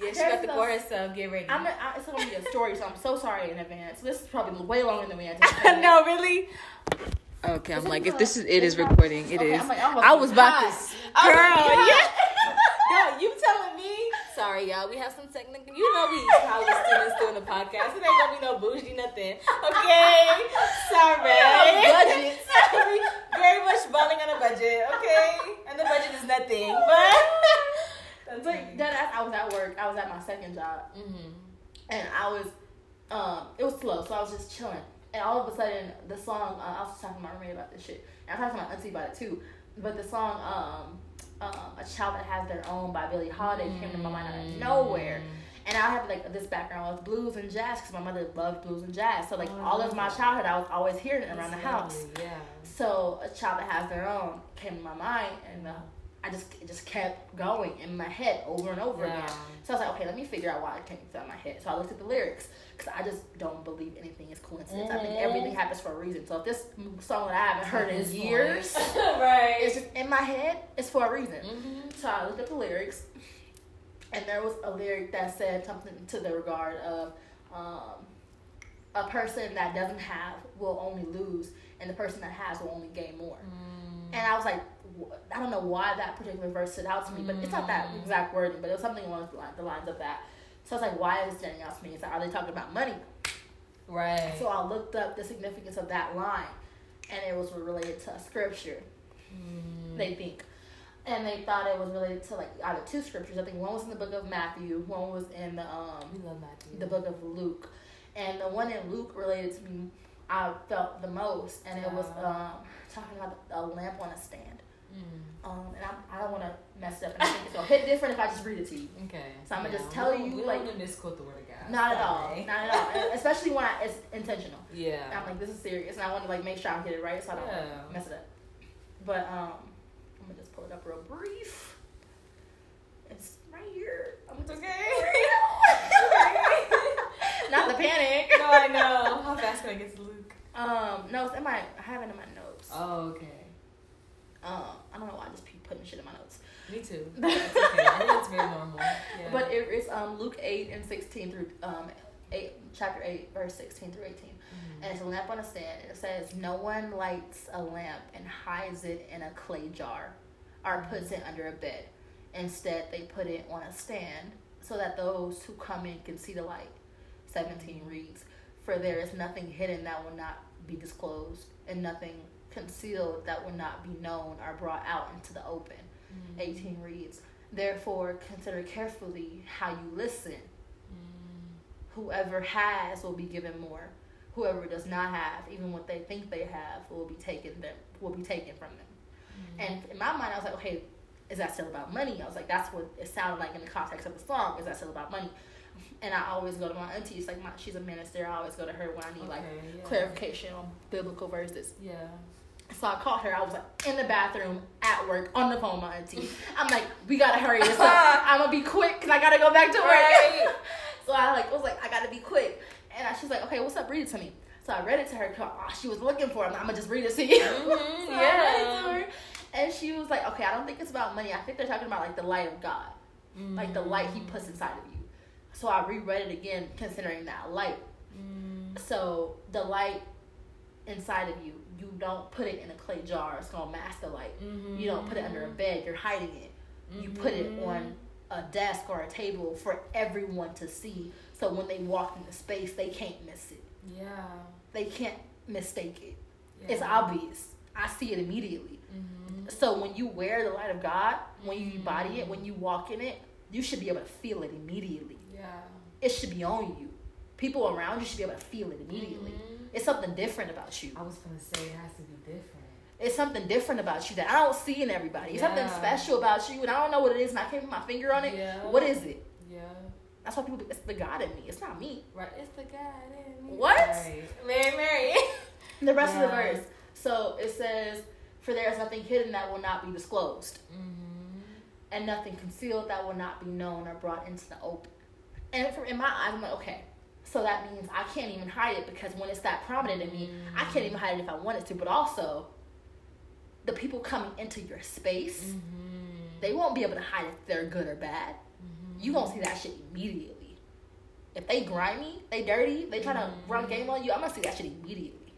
Yeah, she got the no- for herself. Get ready. I'm. A, I, it's gonna be a story, so I'm so sorry in advance. This is probably way longer than we anticipated. no, really. Okay, I'm like, if this is, it's recording. It okay, is. I'm like, I'm was about to, hot. s- I was girl, yeah. No, you telling me? Sorry, y'all. We have some technical. You know, we college students doing the podcast. It ain't gonna be no bougie nothing. Okay, sorry. budgets. we very much falling on a budget. Okay, and the budget is nothing. But that's But that ass, I was at work. I was at my second job, hmm and I was, um, it was slow, so I was just chilling. And all of a sudden, the song. Uh, I was talking to my roommate about this shit, and I talked to my auntie about it too. But the song, um, um, "A Child That Has Their Own" by Billie Holiday came to my mind out of nowhere. And I have like this background with blues and jazz because my mother loved blues and jazz. So like all of my childhood, I was always hearing it around the house. Yeah. So a child that has their own came to my mind, and uh, I just it just kept going in my head over and over Yeah. again. So I was like, okay, let me figure out why it came to my head. So I looked at the lyrics because I just don't believe anything is coincidence. I think Mhm. everything happens for a reason. So if this song that I haven't heard in years right. is just in my head, it's for a reason. hmm So I looked at the lyrics, and there was a lyric that said something to the regard of um, a person that doesn't have will only lose, and the person that has will only gain more. And I was like, I don't know why that particular verse stood out to me, but it's not that Mm. exact wording, but it was something along the line- the lines of that. So I was like, why is it standing out to me? It's like, are they talking about money? Right. So I looked up the significance of that line, and it was related to a scripture. Mm. They think, and they thought it was related to like either two scriptures. I think one was in the book of Matthew, one was in the um we love Matthew. the book of Luke, and the one in Luke related to me. I felt the most, and it was um talking about a lamp on a stand. Mm. Um, and I'm, I don't want to mess it up, and I think it's gonna hit different if I just read it to you. Okay. So I'ma just tell don't- you, we like- don't want to misquote the word of God. Not at all, Sorry. not at all, especially when I, it's intentional. Yeah. I'm like, this is serious, and I want to like make sure I get it right, so I don't Yeah. mess it up. But um, I'm gonna just pull it up real brief. It's right here. I'm It's just okay. not the panic. no, I know. How fast can I get to Luke? Um, no, it's in my. I have it in my notes. Oh, okay. Um, I don't know why I just keep putting shit in my notes. Me too. It's okay. I think it's very normal. Yeah. But it is um Luke eight and sixteen through um eight chapter eight verse sixteen through eighteen. Mhm. And it's a lamp on a stand. It says, No one lights a lamp and hides it in a clay jar or puts it under a bed. Instead, they put it on a stand so that those who come in can see the light. 17 reads, For there is nothing hidden that will not be disclosed, and nothing concealed that will not be known or brought out into the open. Mhm. 18 reads, Therefore, consider carefully how you listen. Mm. Whoever has will be given more. Whoever does not have, even what they think they have, will be taken them will be taken from them. Mm. And in my mind, I was like, okay, is that still about money? I was like, that's what it sounded like in the context of the song. Is that still about money? And I always go to my auntie. It's like my, she's a minister. I always go to her when I need like yeah. clarification on biblical verses. Yeah. So I called her. I was like in the bathroom at work on the phone my auntie. I'm like, we gotta hurry this up. I'm gonna be quick because I gotta go back to work. Right. so I like was like, I gotta be quick. And I, she's like, okay, what's up? Read it to me. So I read it to her. oh, she was looking for it. I'm, gonna just read it to you. Mhm, so I read it yeah. to her, and she was like, okay, I don't think it's about money. I think they're talking about like the light of God, like the light He puts inside of you. So I reread it again, considering that light. Mm. So the light inside of you, you don't put it in a clay jar. It's gonna mask the light. Mhm. You don't put it under a bed. You're hiding it. You put it Mhm. on a desk or a table for everyone to see. So when they walk into space, they can't miss it. Yeah. They can't mistake it. yeah. It's obvious. I see it immediately. Mhm. So when you wear the light of God, when you embody it, when you walk in it, you should be able to feel it immediately. Yeah. It should be on you. People around you should be able to feel it immediately. Mhm. It's something different about you. I was gonna say it has to be different. It's something different about you that I don't see in everybody. It's something special about you, and I don't know what it is, and I can't put my finger on it. Yeah. What is it? Yeah. That's why people. It's the God in me. It's not me. Right. It's the God in me. What? Right. Mary, Mary. The rest of the verse. So it says, "For there is nothing hidden that will not be disclosed, mm-hmm. and nothing concealed that will not be known or brought into the open." And from in my eyes, I'm like, okay. So that means I can't even hide it because when it's that prominent in me, I can't even hide it if I wanted to. But also, the people coming into your space, Mm-hmm. they won't be able to hide if they're good or bad. You gonna see that shit immediately. If they grimy, they dirty, they trying to run game on you, I'm gonna see that shit immediately.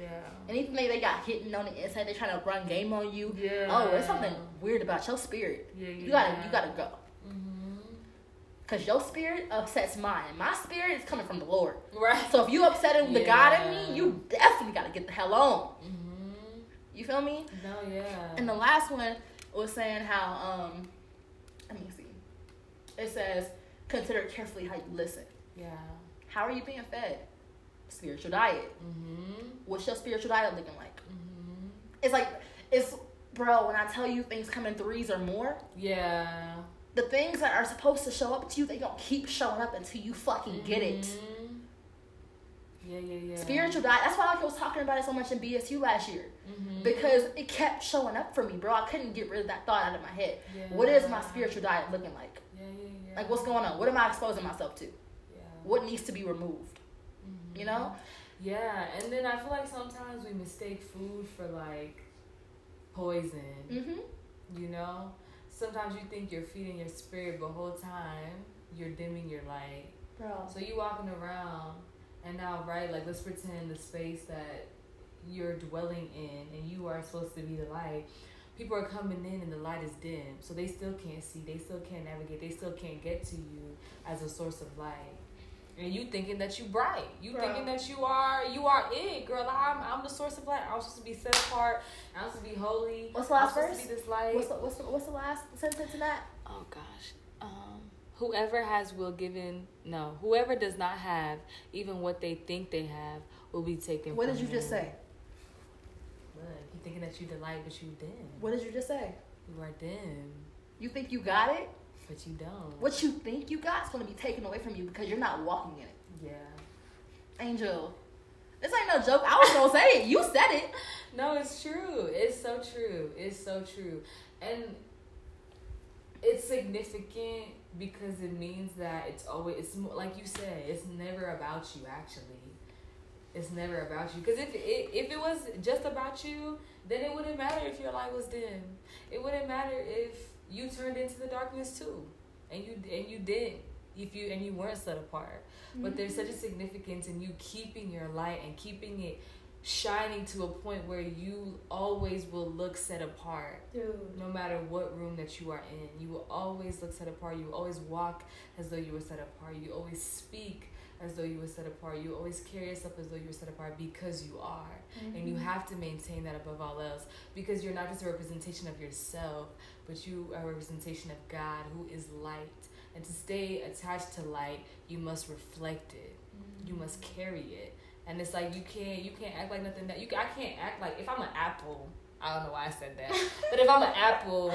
Yeah. Anything they, they got hidden on the inside, they trying to run game on you. Yeah. Oh, there's something weird about your spirit. Yeah, You gotta, yeah. you gotta go. Cause your spirit upsets mine. My spirit is coming from the Lord. Right. So if you upsetting the God in me, you definitely gotta get the hell on. Mm-hmm. You feel me? No, yeah. And the last one was saying how um let me see. It says consider carefully how you listen. yeah. How are you being fed? Spiritual diet. Mm-hmm. What's your spiritual diet looking like? Mm-hmm. It's like it's bro, when I tell you things come in threes or more, Yeah. The things that are supposed to show up to you, they don't keep showing up until you fucking get it. Mhm. Yeah, yeah, yeah. Spiritual diet. That's why I was talking about it so much in BSU last year. Mhm. Because it kept showing up for me, bro. I couldn't get rid of that thought out of my head. Yeah. What is my spiritual diet looking like? Yeah, yeah, yeah. Like, what's going on? What am I exposing myself to? Yeah. What needs to be removed? Mhm. You know? Yeah, and then I feel like sometimes we mistake food for like poison. Mm-hmm. You know, sometimes you think you're feeding your spirit, but whole time you're dimming your light. Bro. So you walking around, and now right, like let's pretend the space that you're dwelling in, and you are supposed to be the light. People are coming in, and the light is dim, so they still can't see. They still can't navigate. They still can't get to you as a source of light. And you thinking that you bright. You Bruh. thinking that you are you are it, girl. I'm I'm the source of light. I'm supposed to be set apart. I'm supposed to be holy. What's the last I'm supposed verse? to be this light. What's the, what's, the, what's the last sentence in that? Oh gosh. Um, whoever has will given no. Whoever does not have even what they think they have will be taken. What from did you just say? Look, you thinking that you delight, but you dim. What did you just say? You are dim, You think you got it? But you don't. What you think you got is going to be taken away from you because you're not walking in it. Yeah. Angel, this ain't no joke. I was going to say it. You said it. No, it's true. It's so true. It's so true. And it's significant because it means that it's always it's more, like you said, it's never about you actually. It's never about you because if it, if it was just about you, then it wouldn't matter if your light was dim. It wouldn't matter if you turned into the darkness too, and you and you did if you and you weren't set apart. But mm-hmm. there's such a significance in you keeping your light and keeping it shining to a point where you always will look set apart Dude. no matter what room that you are in. You will always look set apart. You will always walk as though you were set apart. You always speak as though you were set apart. You always carry yourself as though you were set apart because you are. And you mm-hmm. have to maintain that above all else because you're not just a representation of yourself but you are a representation of god who is light. And to stay attached to light you must reflect it. You mm-hmm. must carry it and it's like you can't you can't act like nothing that you I can't act like if I'm an apple I don't know why I said that. But if I'm an apple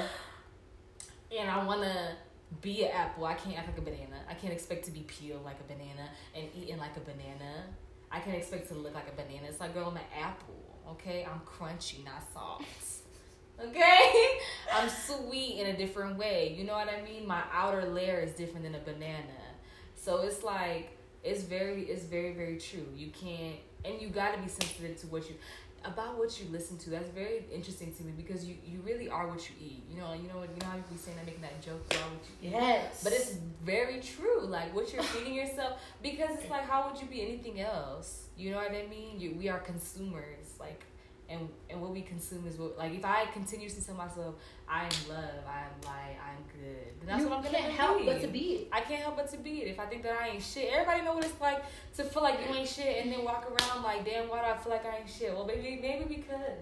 and I wanna be an apple I can't act like a banana. I can't expect to be peeled like a banana and eaten like a banana. I can't expect to look like a banana. It's like girl I'm an apple okay? I'm crunchy not soft okay? I'm sweet in a different way. You know what I mean? My outer layer is different than a banana. So it's like it's very it's very very true. You can't and you got to be sensitive to what you about what you listen to. That's very interesting to me because you you really are what you eat. You know you know you know how we saying that making that joke are what you eat? Yes. but it's very true like what you're feeding yourself because it's like how would you be anything else? You know what i mean? You, we are consumers like and and what we consume is what like if i continuously tell myself i am love i am light i'm good then that's you what i'm gonna can't help be. but to be it. I can't help but to be it. If I think that I ain't shit, everybody know what it's like to feel like you ain't shit and then walk around like, damn, why do I feel like I ain't shit? Well, maybe maybe because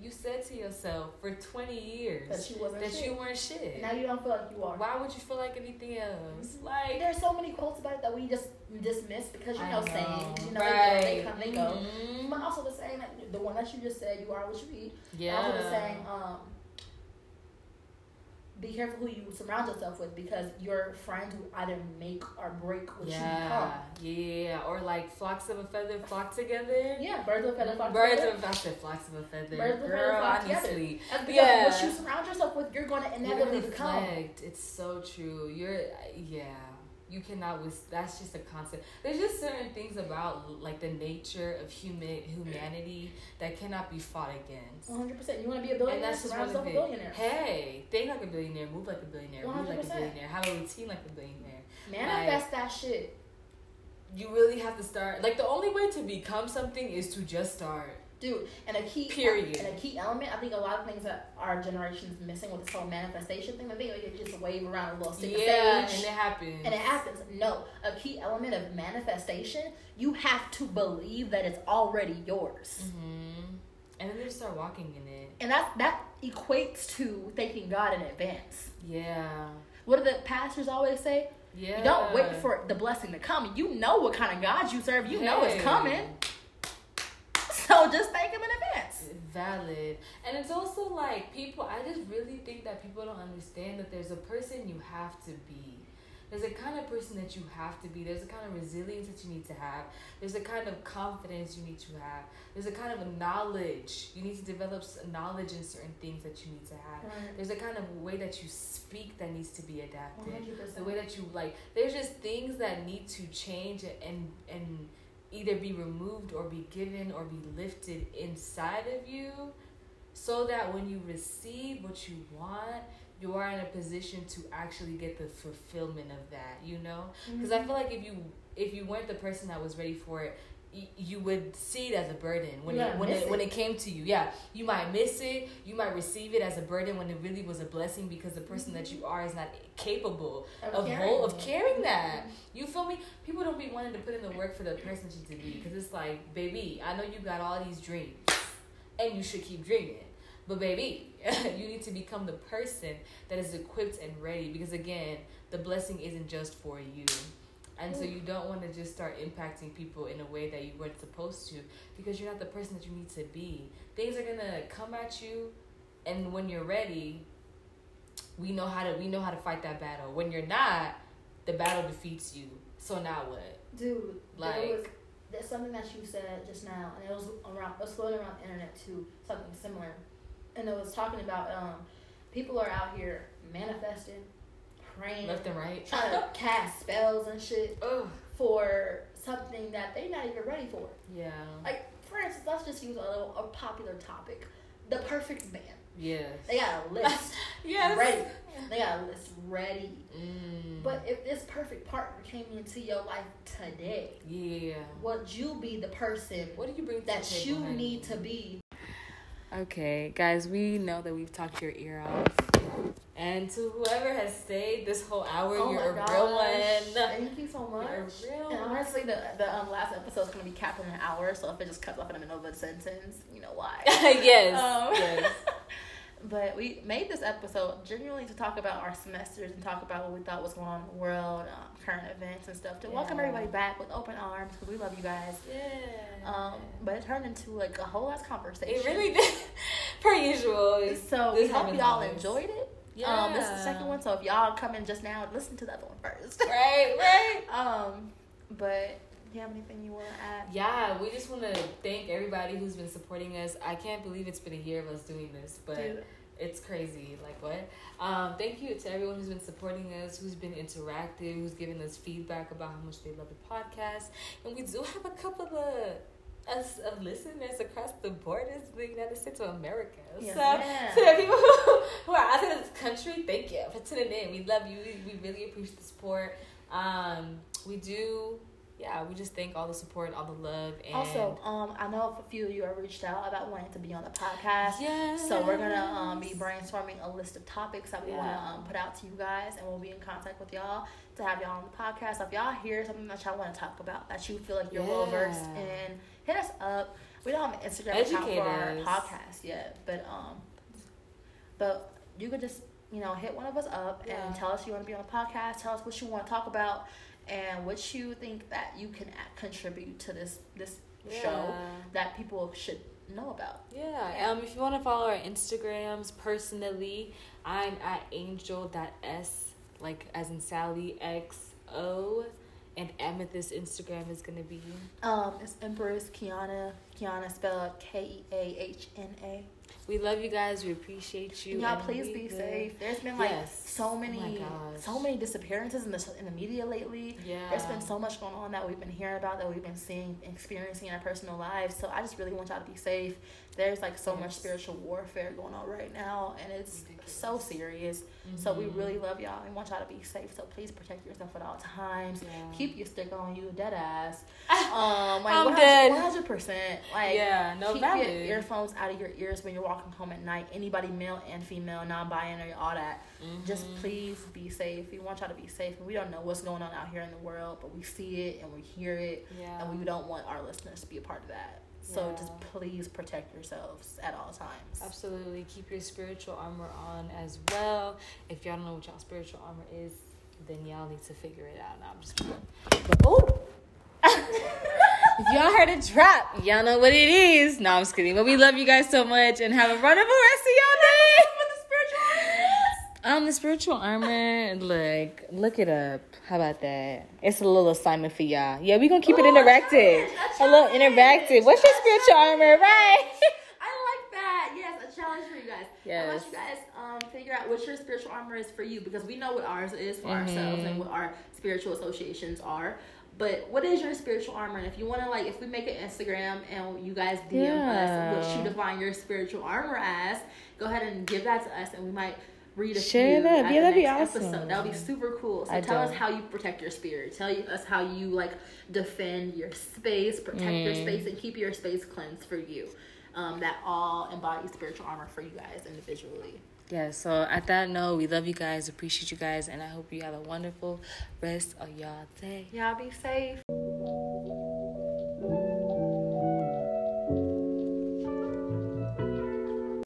you said to yourself for 20 years That you wasn't that shit. you weren't shit. And now you don't feel like you are. Why would you feel like anything else? Mhm. Like, There's so many quotes about it that we just dismiss because you know, know. sayings, you know, right. they, go, they come, they go. Mhm. But also the saying the one that you just said, you are what you eat. Yeah. Also the saying, um, be careful who you surround yourself with because your friends will either make or break what yeah, yeah, or like flocks of a feather flock together. Yeah, birds of a feather flock Birds together. of I said flocks of a feather. Birds of a feather flock I together. because Yeah. what you surround yourself with, you're going to You're inevitably gonna become. It's so true. You're yeah. You cannot. With that's just a concept. There's just certain things about like the nature of human humanity that cannot be fought against. 100%. You want to be a billionaire And billionaire? that's just one of with it. billionaires. Hey, think like a billionaire, move like a billionaire, read like a 100%. billionaire, have a routine like a billionaire. Manifest that shit. You really have to start. Like the only way to become something is to just start. Dude, and a key Period. and a key element, I think a lot of things that our generation's missing with this whole manifestation thing, I think could just wave around a little stick yeah, and it happens. And it happens. No, a key element of manifestation, you have to believe that it's already yours. hmm And then they start walking in it. And that that equates to thanking God in advance. Yeah. What do the pastors always say? Yeah. You don't wait for the blessing to come. You know what kind of God you serve. You know it's coming. So just thank him in advance. valid. And it's also like people i just really think that people don't understand that there's a person you have to be. There's a kind of person that you have to be. There's a kind of resilience that you need to have. There's a kind of confidence you need to have. There's a kind of knowledge. You need to develop knowledge in certain things that you need to have. There's a kind of way that you speak that needs to be adapted. 100%. the way that you like there's just things that need to change and and either be removed or be given or be lifted inside of you so that when you receive what you want you are in a position to actually get the fulfillment of that you know? Because i mm-hmm. feel like if you if you weren't the person that was ready for it y- you would see it as a burden when it when miss it, when it. it came to you yeah you might miss it you might receive it as a burden when it really was a blessing because the person that mm-hmm. you are is not capable of carrying whole of carrying that. Mm-hmm. You feel me? People don't be wanting to put in the work for the person to be because it's like, baby, I know you got all these dreams, and you should keep dreaming. But baby, you need to become the person that is equipped and ready because again, the blessing isn't just for you. And so you don't want to just start impacting people in a way that you weren't supposed to because you're not the person that you need to be. Things are gonna come at you, and when you're ready, we know how to we know how to fight that battle. When you're not, the battle defeats you. So now what? Dude, Like- was there's something that you said just now, and it was around, it was floating around the internet too, something similar, and it was talking about um, people are out here manifesting, praying, Left and right. trying to cast spells and shit Oh for something that they're not even ready for. yeah. Like, for instance, let's just use a little a popular topic, the perfect man. Yes. They got a list yes. ready. They got a list ready. Mm. But if this perfect partner came into your life today, yeah. would you be the person What do you bring that you need to be? Okay, guys, we know that we've talked your ear off. And to whoever has stayed this whole hour, oh you're a gosh. real one. Thank you so much. You're a real And one. honestly, the the um, last episode is gonna be capped in an hour, so if it just cuts off in the middle of a sentence, you know why. yes. Um, yes. But we made this episode genuinely to talk about our semesters and talk about what we thought was going on in the world, um, current events and stuff. To welcome everybody back with open arms because we love you guys. Yeah. Um, but it turned into like a whole ass conversation. it really did. Per usual. So this we hope y'all always. enjoyed it. Yeah. Um, this is the second one, so if y'all come in just now, listen to the other one first. Right, right. um, but do you have anything you want to add? Yeah, we just want to thank everybody who's been supporting us. I can't believe it's been a year of us doing this, but Dude. it's crazy. Like what? Um, thank you to everyone who's been supporting us, who's been interactive, who's given us feedback about how much they love the podcast, and we do have a couple of us of listeners across the borders, of the United States of America. Yes, so ma'am. to the people who, who are outside of this country, thank you for tuning in. We love you. We, we really appreciate the support. Um, we do yeah, we just thank all the support and all the love. And Also, um, I know a few of you have reached out about wanting to be on the podcast. Yes. So we're gonna um, be brainstorming a list of topics that we wanna um, put out to you guys, and we'll be in contact with y'all to have y'all on the podcast. So if y'all hear something that y'all want to talk about that you feel like you're well versed Yeah. in, hit us up. We don't have an Instagram account for our podcast yet, but um, but you could just you know hit one of us up Yeah. and tell us you want to be on the podcast. Tell us what you want to talk about and what you think that you can contribute to this this show that people should know about. Yeah. Um, if you want to follow our Instagrams personally, I'm at angel.s, like as in Sally X O, and Amethyst Instagram is gonna be. Um, it's Empress Keahna. Keahna spelled K E A H N A. We love you guys. We appreciate you. Y'all, and please be will- safe. There's been like Yes. so Oh many, gosh. so many disappearances in the in the media lately. Yeah. There's been so much going on that we've been hearing about, that we've been seeing, experiencing in our personal lives. So I just really want y'all to be safe. There's like so much spiritual warfare going on right now, and it's so serious. So we Mhm. really love y'all and want y'all to be safe. So please protect yourself at all times. Yeah. Keep your stick on you, dead ass. Um, like I'm 100, dead. 100%. Like, yeah. No keep valid. your earphones out of your ears when you're walking home at night. Anybody, male and female, non-binary, all that. Just Mhm. please be safe. We want y'all to be safe. And we don't know what's going on out here in the world, but we see it and we hear it, Yeah. and we don't want our listeners to be a part of that. So Yeah. just please protect yourselves at all times. Absolutely. Keep your spiritual armor on as well. If y'all don't know what y'all spiritual armor is, then y'all need to figure it out. Now I'm just But, oh! if y'all heard a drop, y'all know what it is. No, I'm just kidding. But we love you guys so much and have a wonderful rest of y'all day. Um, the spiritual armor, like, look it up. How about that? It's a little assignment for y'all. Yeah, we gonna keep it Ooh, a interactive. a A little interactive. What's your spiritual armor, right? I like that. Yes, a challenge for you guys. I want Yes. you guys um figure out what your spiritual armor is for you because we know what ours is for ourselves Mm-hmm. and what our spiritual associations are. But what is your spiritual armor? And if you want to like, if we make an Instagram and you guys DM us what you define your spiritual armor as, go ahead and give that to us, and we might read a Share few that. at Yeah, that'd be awesome. episode. That would be super cool. So I tell us how you protect your spirit. Tell us how you like defend your space, protect your Mm. space, and keep your space cleansed for you. Um, that all embodies spiritual armor for you guys individually. Yeah, so at that note, we love you guys, appreciate you guys, and I hope you have a wonderful rest of y'all day. Y'all be safe.